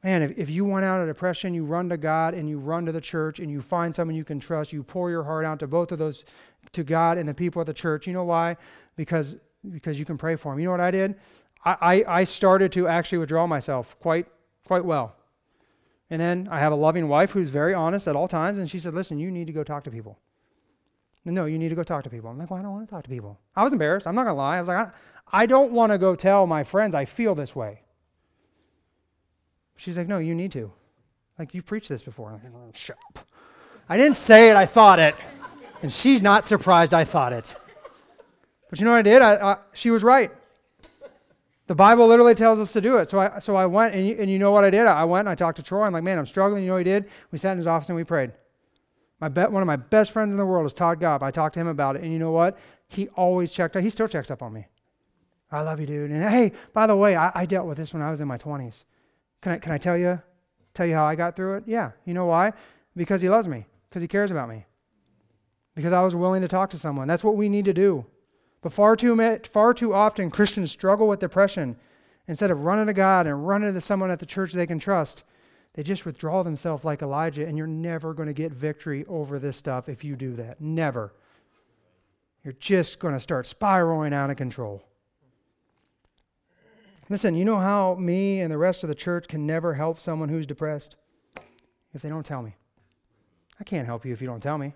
S1: Man, if, if you want out of depression, you run to God and you run to the church and you find someone you can trust. You pour your heart out to both of those, to God and the people of the church. You know why? Because because you can pray for them. You know what I did? I, I, I started to actually withdraw myself quite quite well. And then I have a loving wife who's very honest at all times, and she said, Listen, you need to go talk to people. No, you need to go talk to people. I'm like, Well, I don't want to talk to people. I was embarrassed. I'm not going to lie. I was like, I, I don't want to go tell my friends I feel this way. She's like, No, you need to. Like, you've preached this before. Like, oh, Shut up. I didn't say it, I thought it. And she's not surprised I thought it. But you know what I did? I, I, she was right. The Bible literally tells us to do it. So I, so I went, and you, and you know what I did? I went and I talked to Troy. I'm like, man, I'm struggling. You know what he did? We sat in his office and we prayed. My be- one of my best friends in the world is Todd Gobb. I talked to him about it. And you know what? He always checked up. He still checks up on me. I love you, dude. And hey, by the way, I, I dealt with this when I was in my 20s. Can I, can I tell you, tell you how I got through it? Yeah. You know why? Because he loves me, because he cares about me, because I was willing to talk to someone. That's what we need to do. But far too, far too often, Christians struggle with depression. Instead of running to God and running to someone at the church they can trust, they just withdraw themselves like Elijah, and you're never going to get victory over this stuff if you do that. Never. You're just going to start spiraling out of control. Listen, you know how me and the rest of the church can never help someone who's depressed? If they don't tell me. I can't help you if you don't tell me.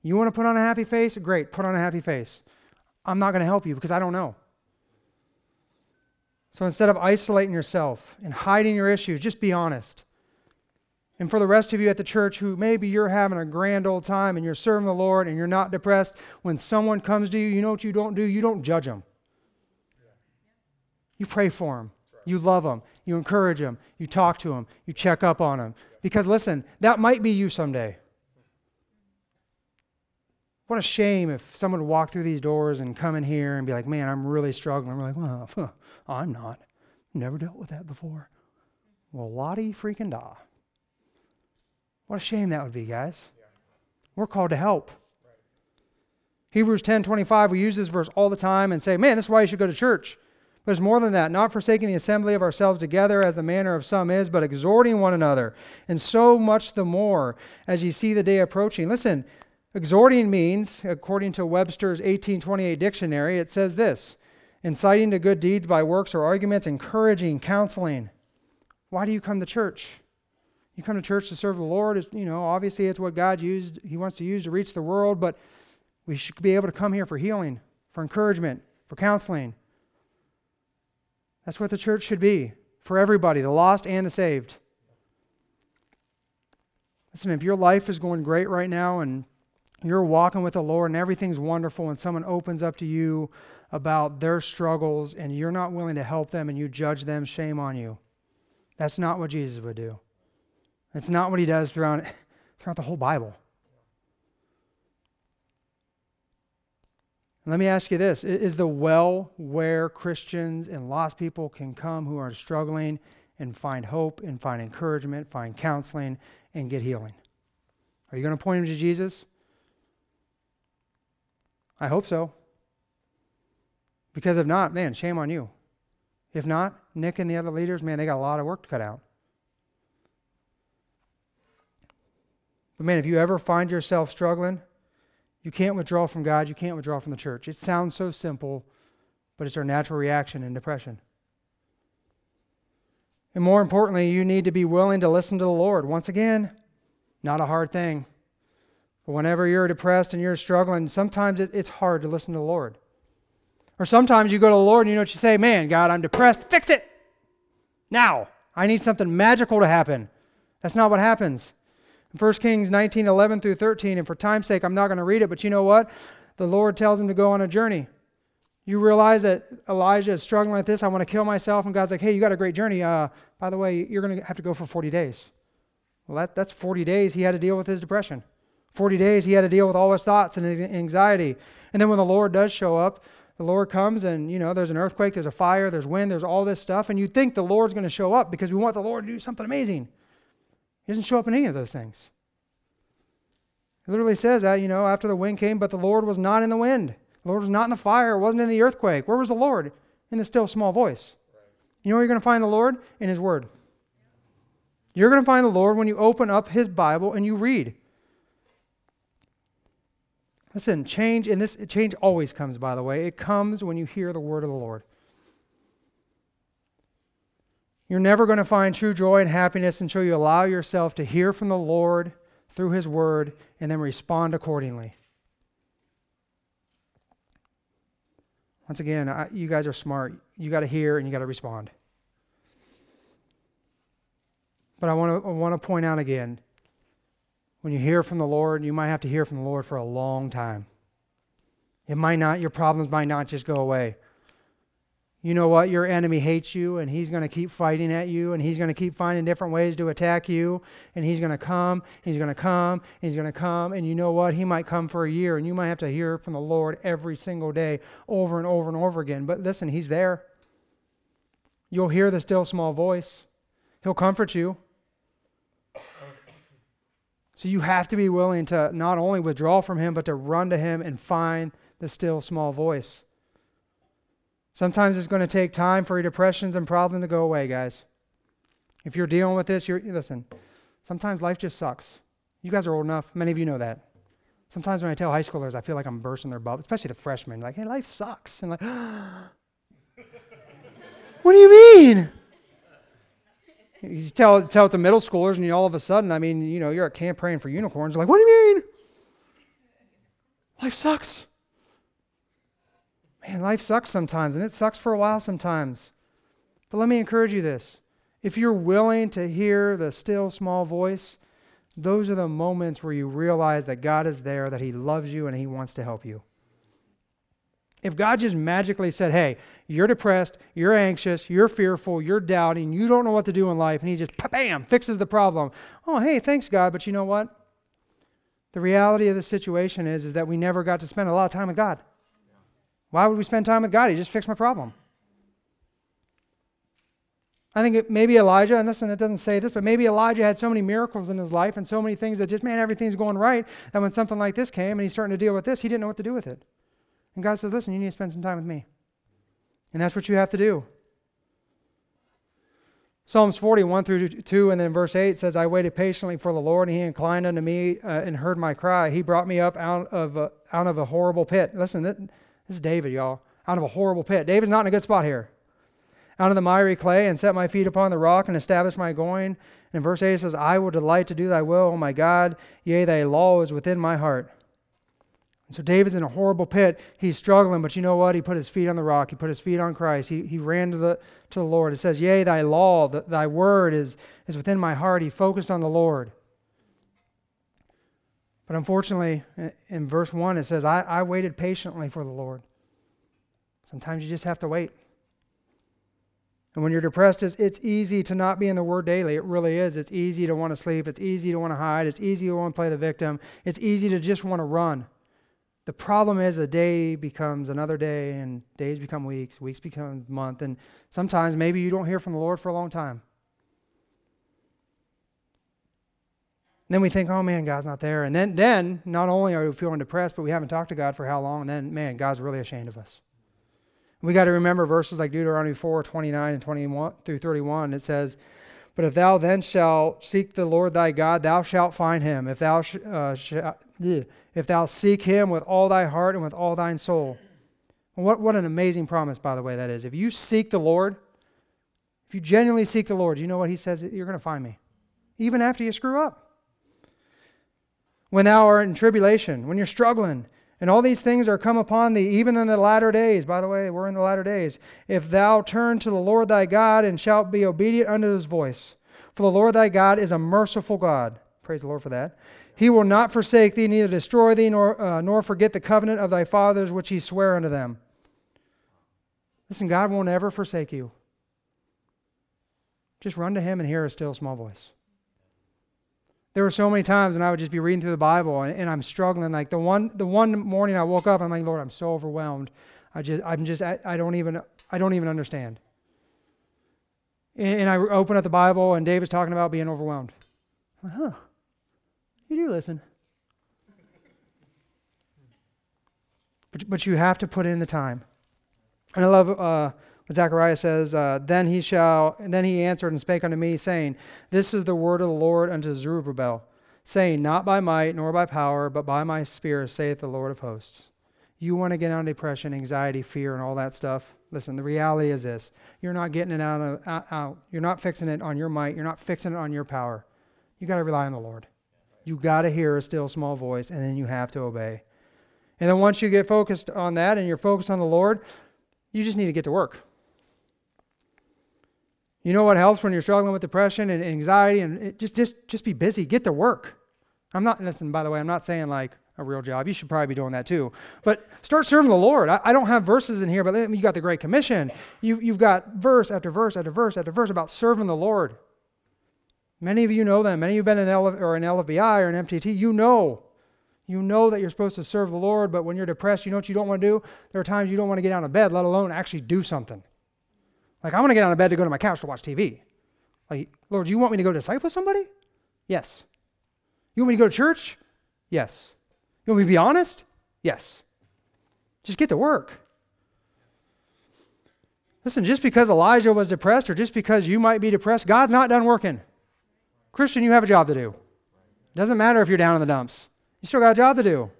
S1: You want to put on a happy face? Great, put on a happy face. I'm not going to help you because I don't know. So instead of isolating yourself and hiding your issues, just be honest. And for the rest of you at the church who maybe you're having a grand old time and you're serving the Lord and you're not depressed, when someone comes to you, you know what you don't do? You don't judge them. You pray for them. You love them. You encourage them. You talk to them. You check up on them. Because listen, that might be you someday. What a shame if someone would walk through these doors and come in here and be like, man, I'm really struggling. We're like, well, *laughs* I'm not. Never dealt with that before. Well, Lottie freaking da. What a shame that would be, guys. We're called to help. Right. Hebrews 10 25, we use this verse all the time and say, man, this is why you should go to church. But it's more than that, not forsaking the assembly of ourselves together as the manner of some is, but exhorting one another, and so much the more as ye see the day approaching. Listen, Exhorting means, according to Webster's 1828 dictionary, it says this inciting to good deeds by works or arguments, encouraging, counseling. Why do you come to church? You come to church to serve the Lord. You know, obviously it's what God used, He wants to use to reach the world, but we should be able to come here for healing, for encouragement, for counseling. That's what the church should be for everybody, the lost and the saved. Listen, if your life is going great right now and you're walking with the Lord and everything's wonderful, and someone opens up to you about their struggles and you're not willing to help them and you judge them, shame on you. That's not what Jesus would do. It's not what he does throughout, *laughs* throughout the whole Bible. Let me ask you this Is the well where Christians and lost people can come who are struggling and find hope and find encouragement, find counseling, and get healing? Are you going to point them to Jesus? I hope so. Because if not, man, shame on you. If not, Nick and the other leaders, man, they got a lot of work to cut out. But man, if you ever find yourself struggling, you can't withdraw from God, you can't withdraw from the church. It sounds so simple, but it's our natural reaction in depression. And more importantly, you need to be willing to listen to the Lord. Once again, not a hard thing. But whenever you're depressed and you're struggling, sometimes it, it's hard to listen to the Lord. Or sometimes you go to the Lord and you know what you say, man, God, I'm depressed. Fix it. Now. I need something magical to happen. That's not what happens. In 1 Kings 19 11 through 13, and for time's sake, I'm not going to read it, but you know what? The Lord tells him to go on a journey. You realize that Elijah is struggling with this. I want to kill myself. And God's like, hey, you got a great journey. Uh, by the way, you're going to have to go for 40 days. Well, that, that's 40 days he had to deal with his depression. 40 days he had to deal with all his thoughts and his anxiety. And then when the Lord does show up, the Lord comes and, you know, there's an earthquake, there's a fire, there's wind, there's all this stuff. And you think the Lord's going to show up because we want the Lord to do something amazing. He doesn't show up in any of those things. It literally says that, you know, after the wind came, but the Lord was not in the wind. The Lord was not in the fire, It wasn't in the earthquake. Where was the Lord? In the still small voice. You know where you're going to find the Lord? In His Word. You're going to find the Lord when you open up His Bible and you read. Listen, change, and this change always comes, by the way. It comes when you hear the word of the Lord. You're never going to find true joy and happiness until you allow yourself to hear from the Lord through His Word and then respond accordingly. Once again, I, you guys are smart. You got to hear and you got to respond. But I want to I want to point out again when you hear from the Lord, you might have to hear from the Lord for a long time. It might not, your problems might not just go away. You know what? Your enemy hates you, and he's going to keep fighting at you, and he's going to keep finding different ways to attack you, and he's going to come, he's going to come, he's going to come, and you know what? He might come for a year, and you might have to hear from the Lord every single day, over and over and over again. But listen, he's there. You'll hear the still small voice, he'll comfort you. So you have to be willing to not only withdraw from Him, but to run to Him and find the still small voice. Sometimes it's going to take time for your depressions and problems to go away, guys. If you're dealing with this, you're listen. Sometimes life just sucks. You guys are old enough. Many of you know that. Sometimes when I tell high schoolers, I feel like I'm bursting their bubble, especially the freshmen. Like, hey, life sucks, and like, *gasps* what do you mean? You tell, tell it to middle schoolers, and you all of a sudden, I mean, you know, you're at camp praying for unicorns. They're like, what do you mean? Life sucks. Man, life sucks sometimes, and it sucks for a while sometimes. But let me encourage you this. If you're willing to hear the still small voice, those are the moments where you realize that God is there, that He loves you, and He wants to help you. If God just magically said, hey, you're depressed, you're anxious, you're fearful, you're doubting, you don't know what to do in life, and He just, bam, fixes the problem. Oh, hey, thanks, God, but you know what? The reality of the situation is, is that we never got to spend a lot of time with God. Why would we spend time with God? He just fixed my problem. I think it, maybe Elijah, and listen, it doesn't say this, but maybe Elijah had so many miracles in his life and so many things that just, man, everything's going right, that when something like this came and he's starting to deal with this, he didn't know what to do with it. And God says, listen, you need to spend some time with me. And that's what you have to do. Psalms 41 through 2 and then verse 8 says, I waited patiently for the Lord, and he inclined unto me uh, and heard my cry. He brought me up out of, a, out of a horrible pit. Listen, this, this is David, y'all. Out of a horrible pit. David's not in a good spot here. Out of the miry clay and set my feet upon the rock and established my going. And verse 8 says, I will delight to do thy will, O my God. Yea, thy law is within my heart. And so David's in a horrible pit. He's struggling, but you know what? He put his feet on the rock. He put his feet on Christ. He, he ran to the, to the Lord. It says, Yea, thy law, the, thy word is, is within my heart. He focused on the Lord. But unfortunately, in verse 1, it says, I, I waited patiently for the Lord. Sometimes you just have to wait. And when you're depressed, it's, it's easy to not be in the Word daily. It really is. It's easy to want to sleep. It's easy to want to hide. It's easy to want to play the victim. It's easy to just want to run. The problem is a day becomes another day, and days become weeks, weeks become month, and sometimes maybe you don't hear from the Lord for a long time. Then we think, oh man, God's not there. And then, then not only are we feeling depressed, but we haven't talked to God for how long, and then, man, God's really ashamed of us. We got to remember verses like Deuteronomy 4 29 and 21 through 31. It says, But if thou then shalt seek the Lord thy God, thou shalt find him. If thou, sh- uh, sh- if thou seek him with all thy heart and with all thine soul. What, what an amazing promise, by the way, that is. If you seek the Lord, if you genuinely seek the Lord, you know what he says? You're going to find me, even after you screw up. When thou art in tribulation, when you're struggling, and all these things are come upon thee, even in the latter days. By the way, we're in the latter days. If thou turn to the Lord thy God and shalt be obedient unto his voice. For the Lord thy God is a merciful God. Praise the Lord for that. He will not forsake thee, neither destroy thee, nor, uh, nor forget the covenant of thy fathers which he sware unto them. Listen, God won't ever forsake you. Just run to him and hear a still small voice. There were so many times when I would just be reading through the Bible and, and, I'm struggling. Like the one, the one morning I woke up, I'm like, Lord, I'm so overwhelmed. I just, I'm just, I, I don't even, I don't even understand. And, and I open up the Bible and David's talking about being overwhelmed. Like, huh? You do listen. But, but you have to put in the time. And I love uh, Zechariah says, uh, then he shall, and then he answered and spake unto me, saying, This is the word of the Lord unto Zerubbabel, saying, Not by might nor by power, but by my spirit, saith the Lord of hosts. You want to get out of depression, anxiety, fear, and all that stuff? Listen, the reality is this: you're not getting it out of out. out. You're not fixing it on your might. You're not fixing it on your power. You got to rely on the Lord. You got to hear a still small voice, and then you have to obey. And then once you get focused on that, and you're focused on the Lord, you just need to get to work. You know what helps when you're struggling with depression and anxiety and just just just be busy, get to work. I'm not listen, by the way, I'm not saying like a real job. You should probably be doing that too. But start serving the Lord. I, I don't have verses in here, but you got the Great Commission. You, you've got verse after verse after verse after verse about serving the Lord. Many of you know them. Many of you have been in L- or an LFBI or an MTT. You know. You know that you're supposed to serve the Lord, but when you're depressed, you know what you don't want to do? There are times you don't want to get out of bed, let alone actually do something. Like, I want to get out of bed to go to my couch to watch TV. Like, Lord, you want me to go disciple somebody? Yes. You want me to go to church? Yes. You want me to be honest? Yes. Just get to work. Listen, just because Elijah was depressed or just because you might be depressed, God's not done working. Christian, you have a job to do. It doesn't matter if you're down in the dumps, you still got a job to do.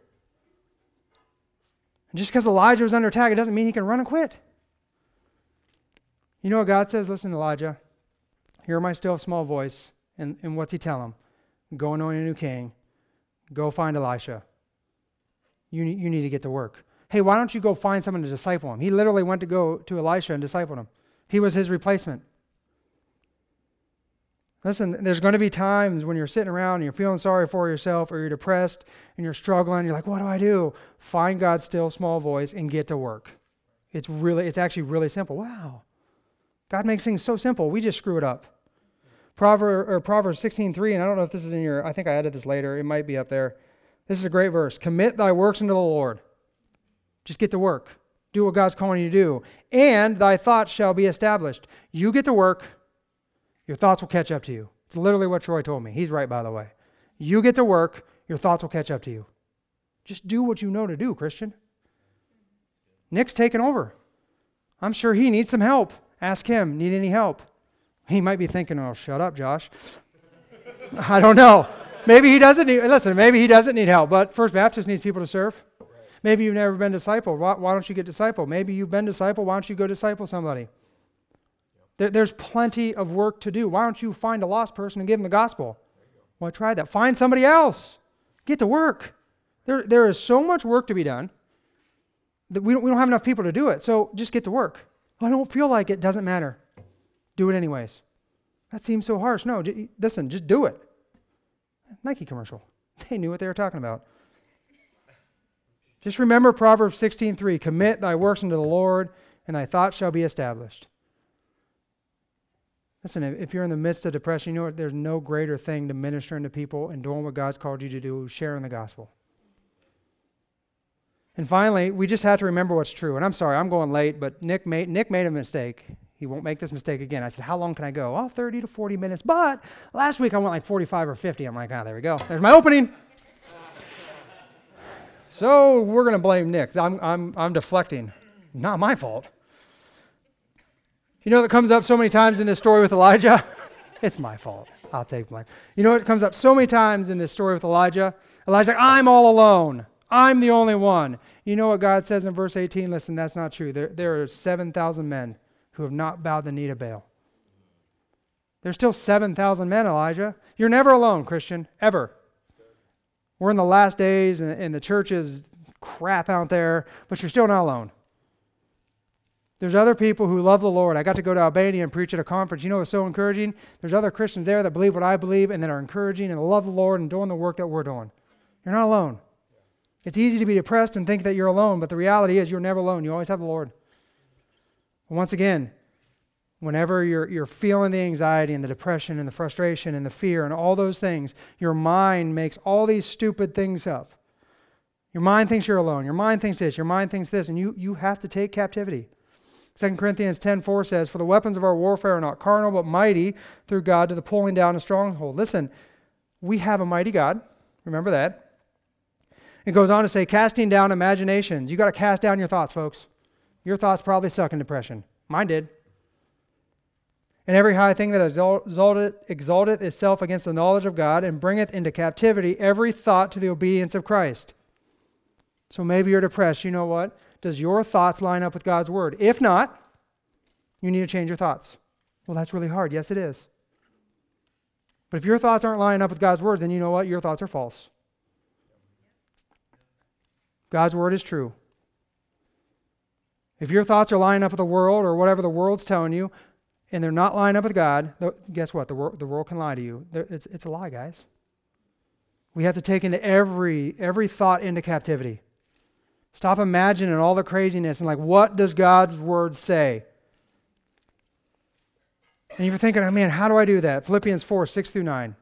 S1: And just because Elijah was under attack, it doesn't mean he can run and quit. You know what God says? Listen, Elijah, hear my still small voice. And, and what's he tell him? Go anoint a new king. Go find Elisha. You, you need to get to work. Hey, why don't you go find someone to disciple him? He literally went to go to Elisha and disciple him. He was his replacement. Listen, there's going to be times when you're sitting around and you're feeling sorry for yourself or you're depressed and you're struggling. You're like, what do I do? Find God's still small voice and get to work. It's really, it's actually really simple. Wow. God makes things so simple. We just screw it up. Proverbs, or Proverbs 16:3, and I don't know if this is in your, I think I added this later. It might be up there. This is a great verse. Commit thy works unto the Lord. Just get to work. Do what God's calling you to do. And thy thoughts shall be established. You get to work, your thoughts will catch up to you. It's literally what Troy told me. He's right, by the way. You get to work, your thoughts will catch up to you. Just do what you know to do, Christian. Nick's taking over. I'm sure he needs some help. Ask him, need any help? He might be thinking, oh, shut up, Josh. I don't know. Maybe he doesn't need, listen, maybe he doesn't need help, but First Baptist needs people to serve. Maybe you've never been discipled. Why, why don't you get discipled? Maybe you've been discipled. Why don't you go disciple somebody? There, there's plenty of work to do. Why don't you find a lost person and give them the gospel? Well, try that. Find somebody else. Get to work. There, there is so much work to be done that we don't, we don't have enough people to do it. So just get to work. I don't feel like it. Doesn't matter. Do it anyways. That seems so harsh. No, j- listen, just do it. Nike commercial. *laughs* They knew what they were talking about. Just remember Proverbs 16:3, commit thy works unto the Lord, and thy thoughts shall be established. Listen, if you're in the midst of depression, you know what? There's no greater thing to ministering to people and doing what God's called you to do, sharing the gospel. And finally, we just have to remember what's true. And I'm sorry, I'm going late, but Nick made, Nick made a mistake. He won't make this mistake again. I said, How long can I go? Oh, 30 to 40 minutes. But last week I went like 45 or 50. I'm like, Ah, oh, there we go. There's my opening. so we're going to blame Nick. I'm, I'm, I'm deflecting. Not my fault. You know that comes up so many times in this story with Elijah? *laughs* it's my fault. I'll take blame. You know what comes up so many times in this story with Elijah? Elijah's like, I'm all alone. I'm the only one. You know what God says in verse 18? Listen, that's not true. There, there are 7,000 men who have not bowed the knee to Baal. There's still 7,000 men, Elijah. You're never alone, Christian, ever. We're in the last days, and, and the church is crap out there, but you're still not alone. There's other people who love the Lord. I got to go to Albania and preach at a conference. You know what's so encouraging? There's other Christians there that believe what I believe and that are encouraging and love the Lord and doing the work that we're doing. You're not alone. It's easy to be depressed and think that you're alone, but the reality is you're never alone. You always have the Lord. Once again, whenever you're, you're feeling the anxiety and the depression and the frustration and the fear and all those things, your mind makes all these stupid things up. Your mind thinks you're alone. Your mind thinks this. Your mind thinks this. And you, you have to take captivity. 2 Corinthians 10:4 says, "For the weapons of our warfare are not carnal, but mighty through God to the pulling down of stronghold." Listen, we have a mighty God. Remember that. It goes on to say, casting down imaginations. You got to cast down your thoughts, folks. Your thoughts probably suck in depression. Mine did. And every high thing that exalteth, exalteth itself against the knowledge of God and bringeth into captivity every thought to the obedience of Christ. So maybe you're depressed. You know what? Does your thoughts line up with God's word? If not, you need to change your thoughts. Well, that's really hard. Yes, it is. But if your thoughts aren't lining up with God's word, then you know what? Your thoughts are false. God's word is true. If your thoughts are lining up with the world or whatever the world's telling you, and they're not lining up with God, guess what? The, the world can lie to you. It's, it's a lie, guys. We have to take into every every thought into captivity. Stop imagining all the craziness and like, what does God's word say? And you're thinking, oh man, how do I do that? Philippians 4, 6 through 9.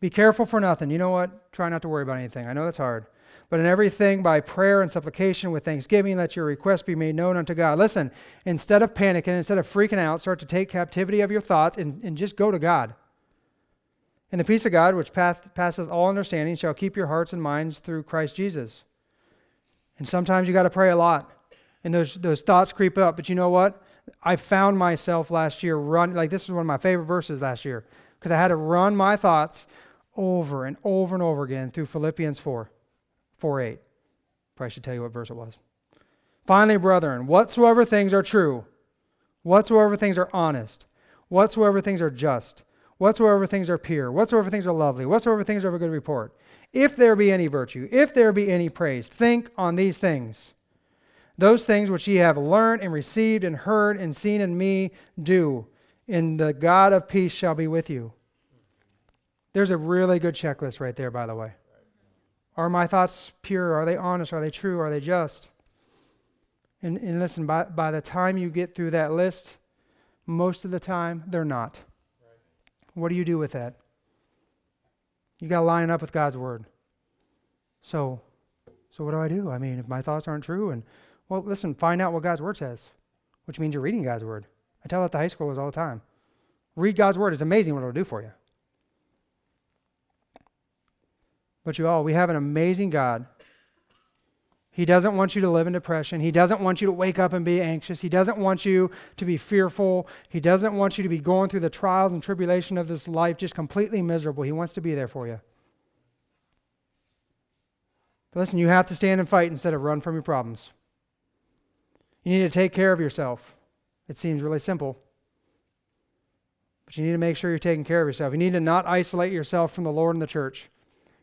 S1: Be careful for nothing. You know what? Try not to worry about anything. I know that's hard. But in everything, by prayer and supplication with thanksgiving, let your requests be made known unto God. Listen, instead of panicking, instead of freaking out, start to take captivity of your thoughts and, and just go to God. And the peace of God, which path, passes all understanding, shall keep your hearts and minds through Christ Jesus. And sometimes you got to pray a lot, and those, those thoughts creep up. But you know what? I found myself last year run like this was one of my favorite verses last year because I had to run my thoughts over and over and over again through Philippians 4. 4 8. Probably should tell you what verse it was. Finally, brethren, whatsoever things are true, whatsoever things are honest, whatsoever things are just, whatsoever things are pure, whatsoever things are lovely, whatsoever things are of a good report, if there be any virtue, if there be any praise, think on these things. Those things which ye have learned and received and heard and seen in me, do, and the God of peace shall be with you. There's a really good checklist right there, by the way. Are my thoughts pure? Are they honest? Are they true? Are they just? And, and listen, by, by the time you get through that list, most of the time, they're not. What do you do with that? You got to line up with God's word. So, so what do I do? I mean, if my thoughts aren't true, and well, listen, find out what God's word says, which means you're reading God's word. I tell that to high schoolers all the time. Read God's word. It's amazing what it'll do for you. But you all, we have an amazing God. He doesn't want you to live in depression. He doesn't want you to wake up and be anxious. He doesn't want you to be fearful. He doesn't want you to be going through the trials and tribulation of this life just completely miserable. He wants to be there for you. But listen, you have to stand and fight instead of run from your problems. You need to take care of yourself. It seems really simple. But you need to make sure you're taking care of yourself. You need to not isolate yourself from the Lord and the church.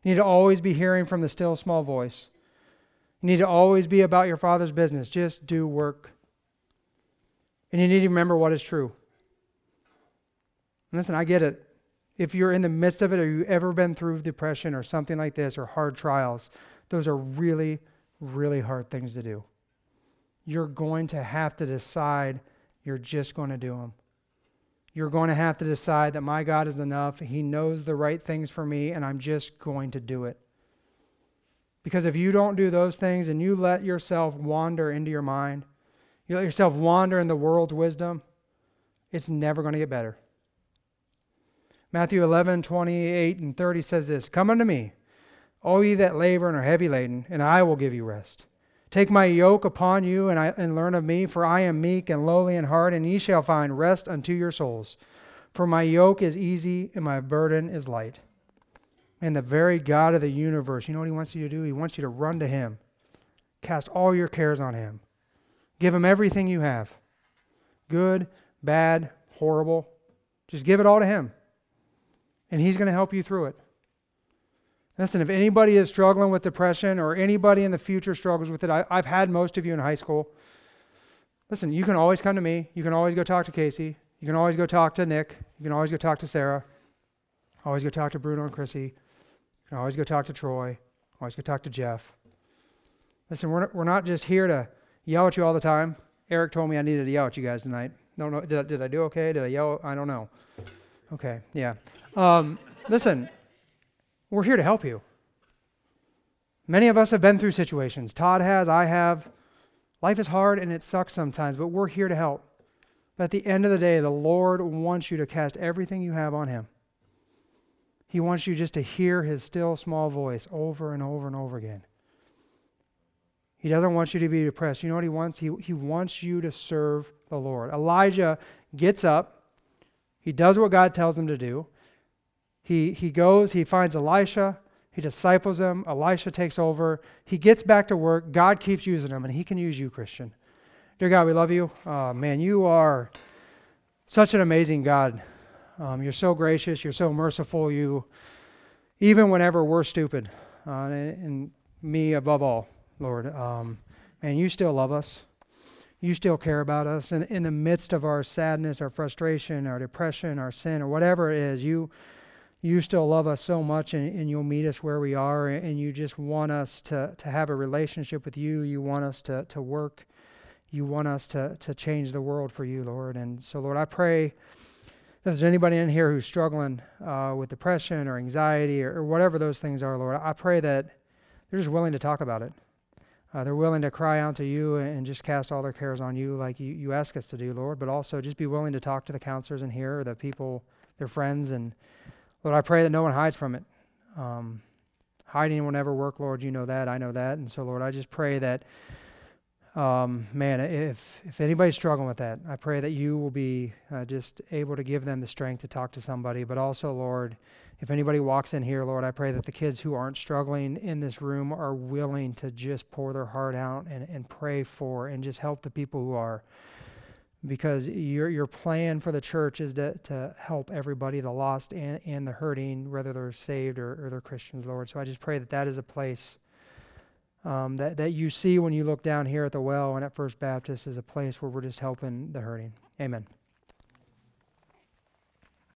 S1: You need to always be hearing from the still small voice. You need to always be about your Father's business. Just do work. And you need to remember what is true. And listen, I get it. If you're in the midst of it or you've ever been through depression or something like this or hard trials, those are really, really hard things to do. You're going to have to decide you're just going to do them you're going to have to decide that my God is enough. He knows the right things for me, and I'm just going to do it. Because if you don't do those things and you let yourself wander into your mind, you let yourself wander in the world's wisdom, it's never going to get better. Matthew 11, 28 and 30 says this Come unto me, all ye that labor and are heavy laden, and I will give you rest. Take my yoke upon you and, I, and learn of me, for I am meek and lowly in heart, and ye shall find rest unto your souls. For my yoke is easy and my burden is light. And the very God of the universe, you know what he wants you to do? He wants you to run to him. Cast all your cares on him. Give him everything you have good, bad, horrible. Just give it all to him. And he's going to help you through it. Listen, if anybody is struggling with depression or anybody in the future struggles with it, I, have had most of you in high school. Listen, you can always come to me. You can always go talk to Casey. You can always go talk to Nick. You can always go talk to Sarah. Always go talk to Bruno and Chrissy. You can always go talk to Troy. Always go talk to Jeff. Listen, we're not, we're not just here to yell at you all the time. Eric told me I needed to yell at you guys tonight. No, no, did I, did I do okay? Did I yell? I don't know. Okay, yeah. Um, listen, we're here to help you. Many of us have been through situations. Todd has, I have. Life is hard and it sucks sometimes, but we're here to help. But at the end of the day, the Lord wants you to cast everything you have on Him. He wants you just to hear His still small voice over and over and over again. He doesn't want you to be depressed. You know what He wants? He, he wants you to serve the Lord. Elijah gets up, he does what God tells him to do. He, he goes, he finds Elisha, he disciples him. Elisha takes over. He gets back to work. God keeps using him, and he can use you, Christian. Dear God, we love you. Uh, man, you are such an amazing God. Um, you're so gracious. You're so merciful. You, even whenever we're stupid, uh, and, and, me above all, Lord, um, man, you still love us. You still care about us. And in the midst of our sadness, our frustration, our depression, our sin, or whatever it is, you you still love us so much and, and, you'll meet us where we are and you just want us to, to have a relationship with you. You want us to, to work. You want us to, to change the world for you, Lord. And so, Lord, I pray that there's anybody in here who's struggling uh, with depression or anxiety or, or, whatever those things are, Lord, I pray that they're just willing to talk about it. Uh, they're willing to cry out to you and just cast all their cares on you like you, you ask us to do, Lord, but also just be willing to talk to the counselors in here, or the people, their friends, and Lord, I pray that no one hides from it. Um, hiding will never work, Lord. You know that. I know that. And so, Lord, I just pray that, um, man, if if anybody's struggling with that, I pray that you will be uh, just able to give them the strength to talk to somebody. But also, Lord, if anybody walks in here, Lord, I pray that the kids who aren't struggling in this room are willing to just pour their heart out and, and pray for and just help the people who are because your your plan for the church is to, to help everybody, the lost and, and the hurting, whether they're saved or, or they're Christians, Lord. So I just pray that that is a place um, that, that you see when you look down here at the well and at First Baptist is a place where we're just helping the hurting. Amen.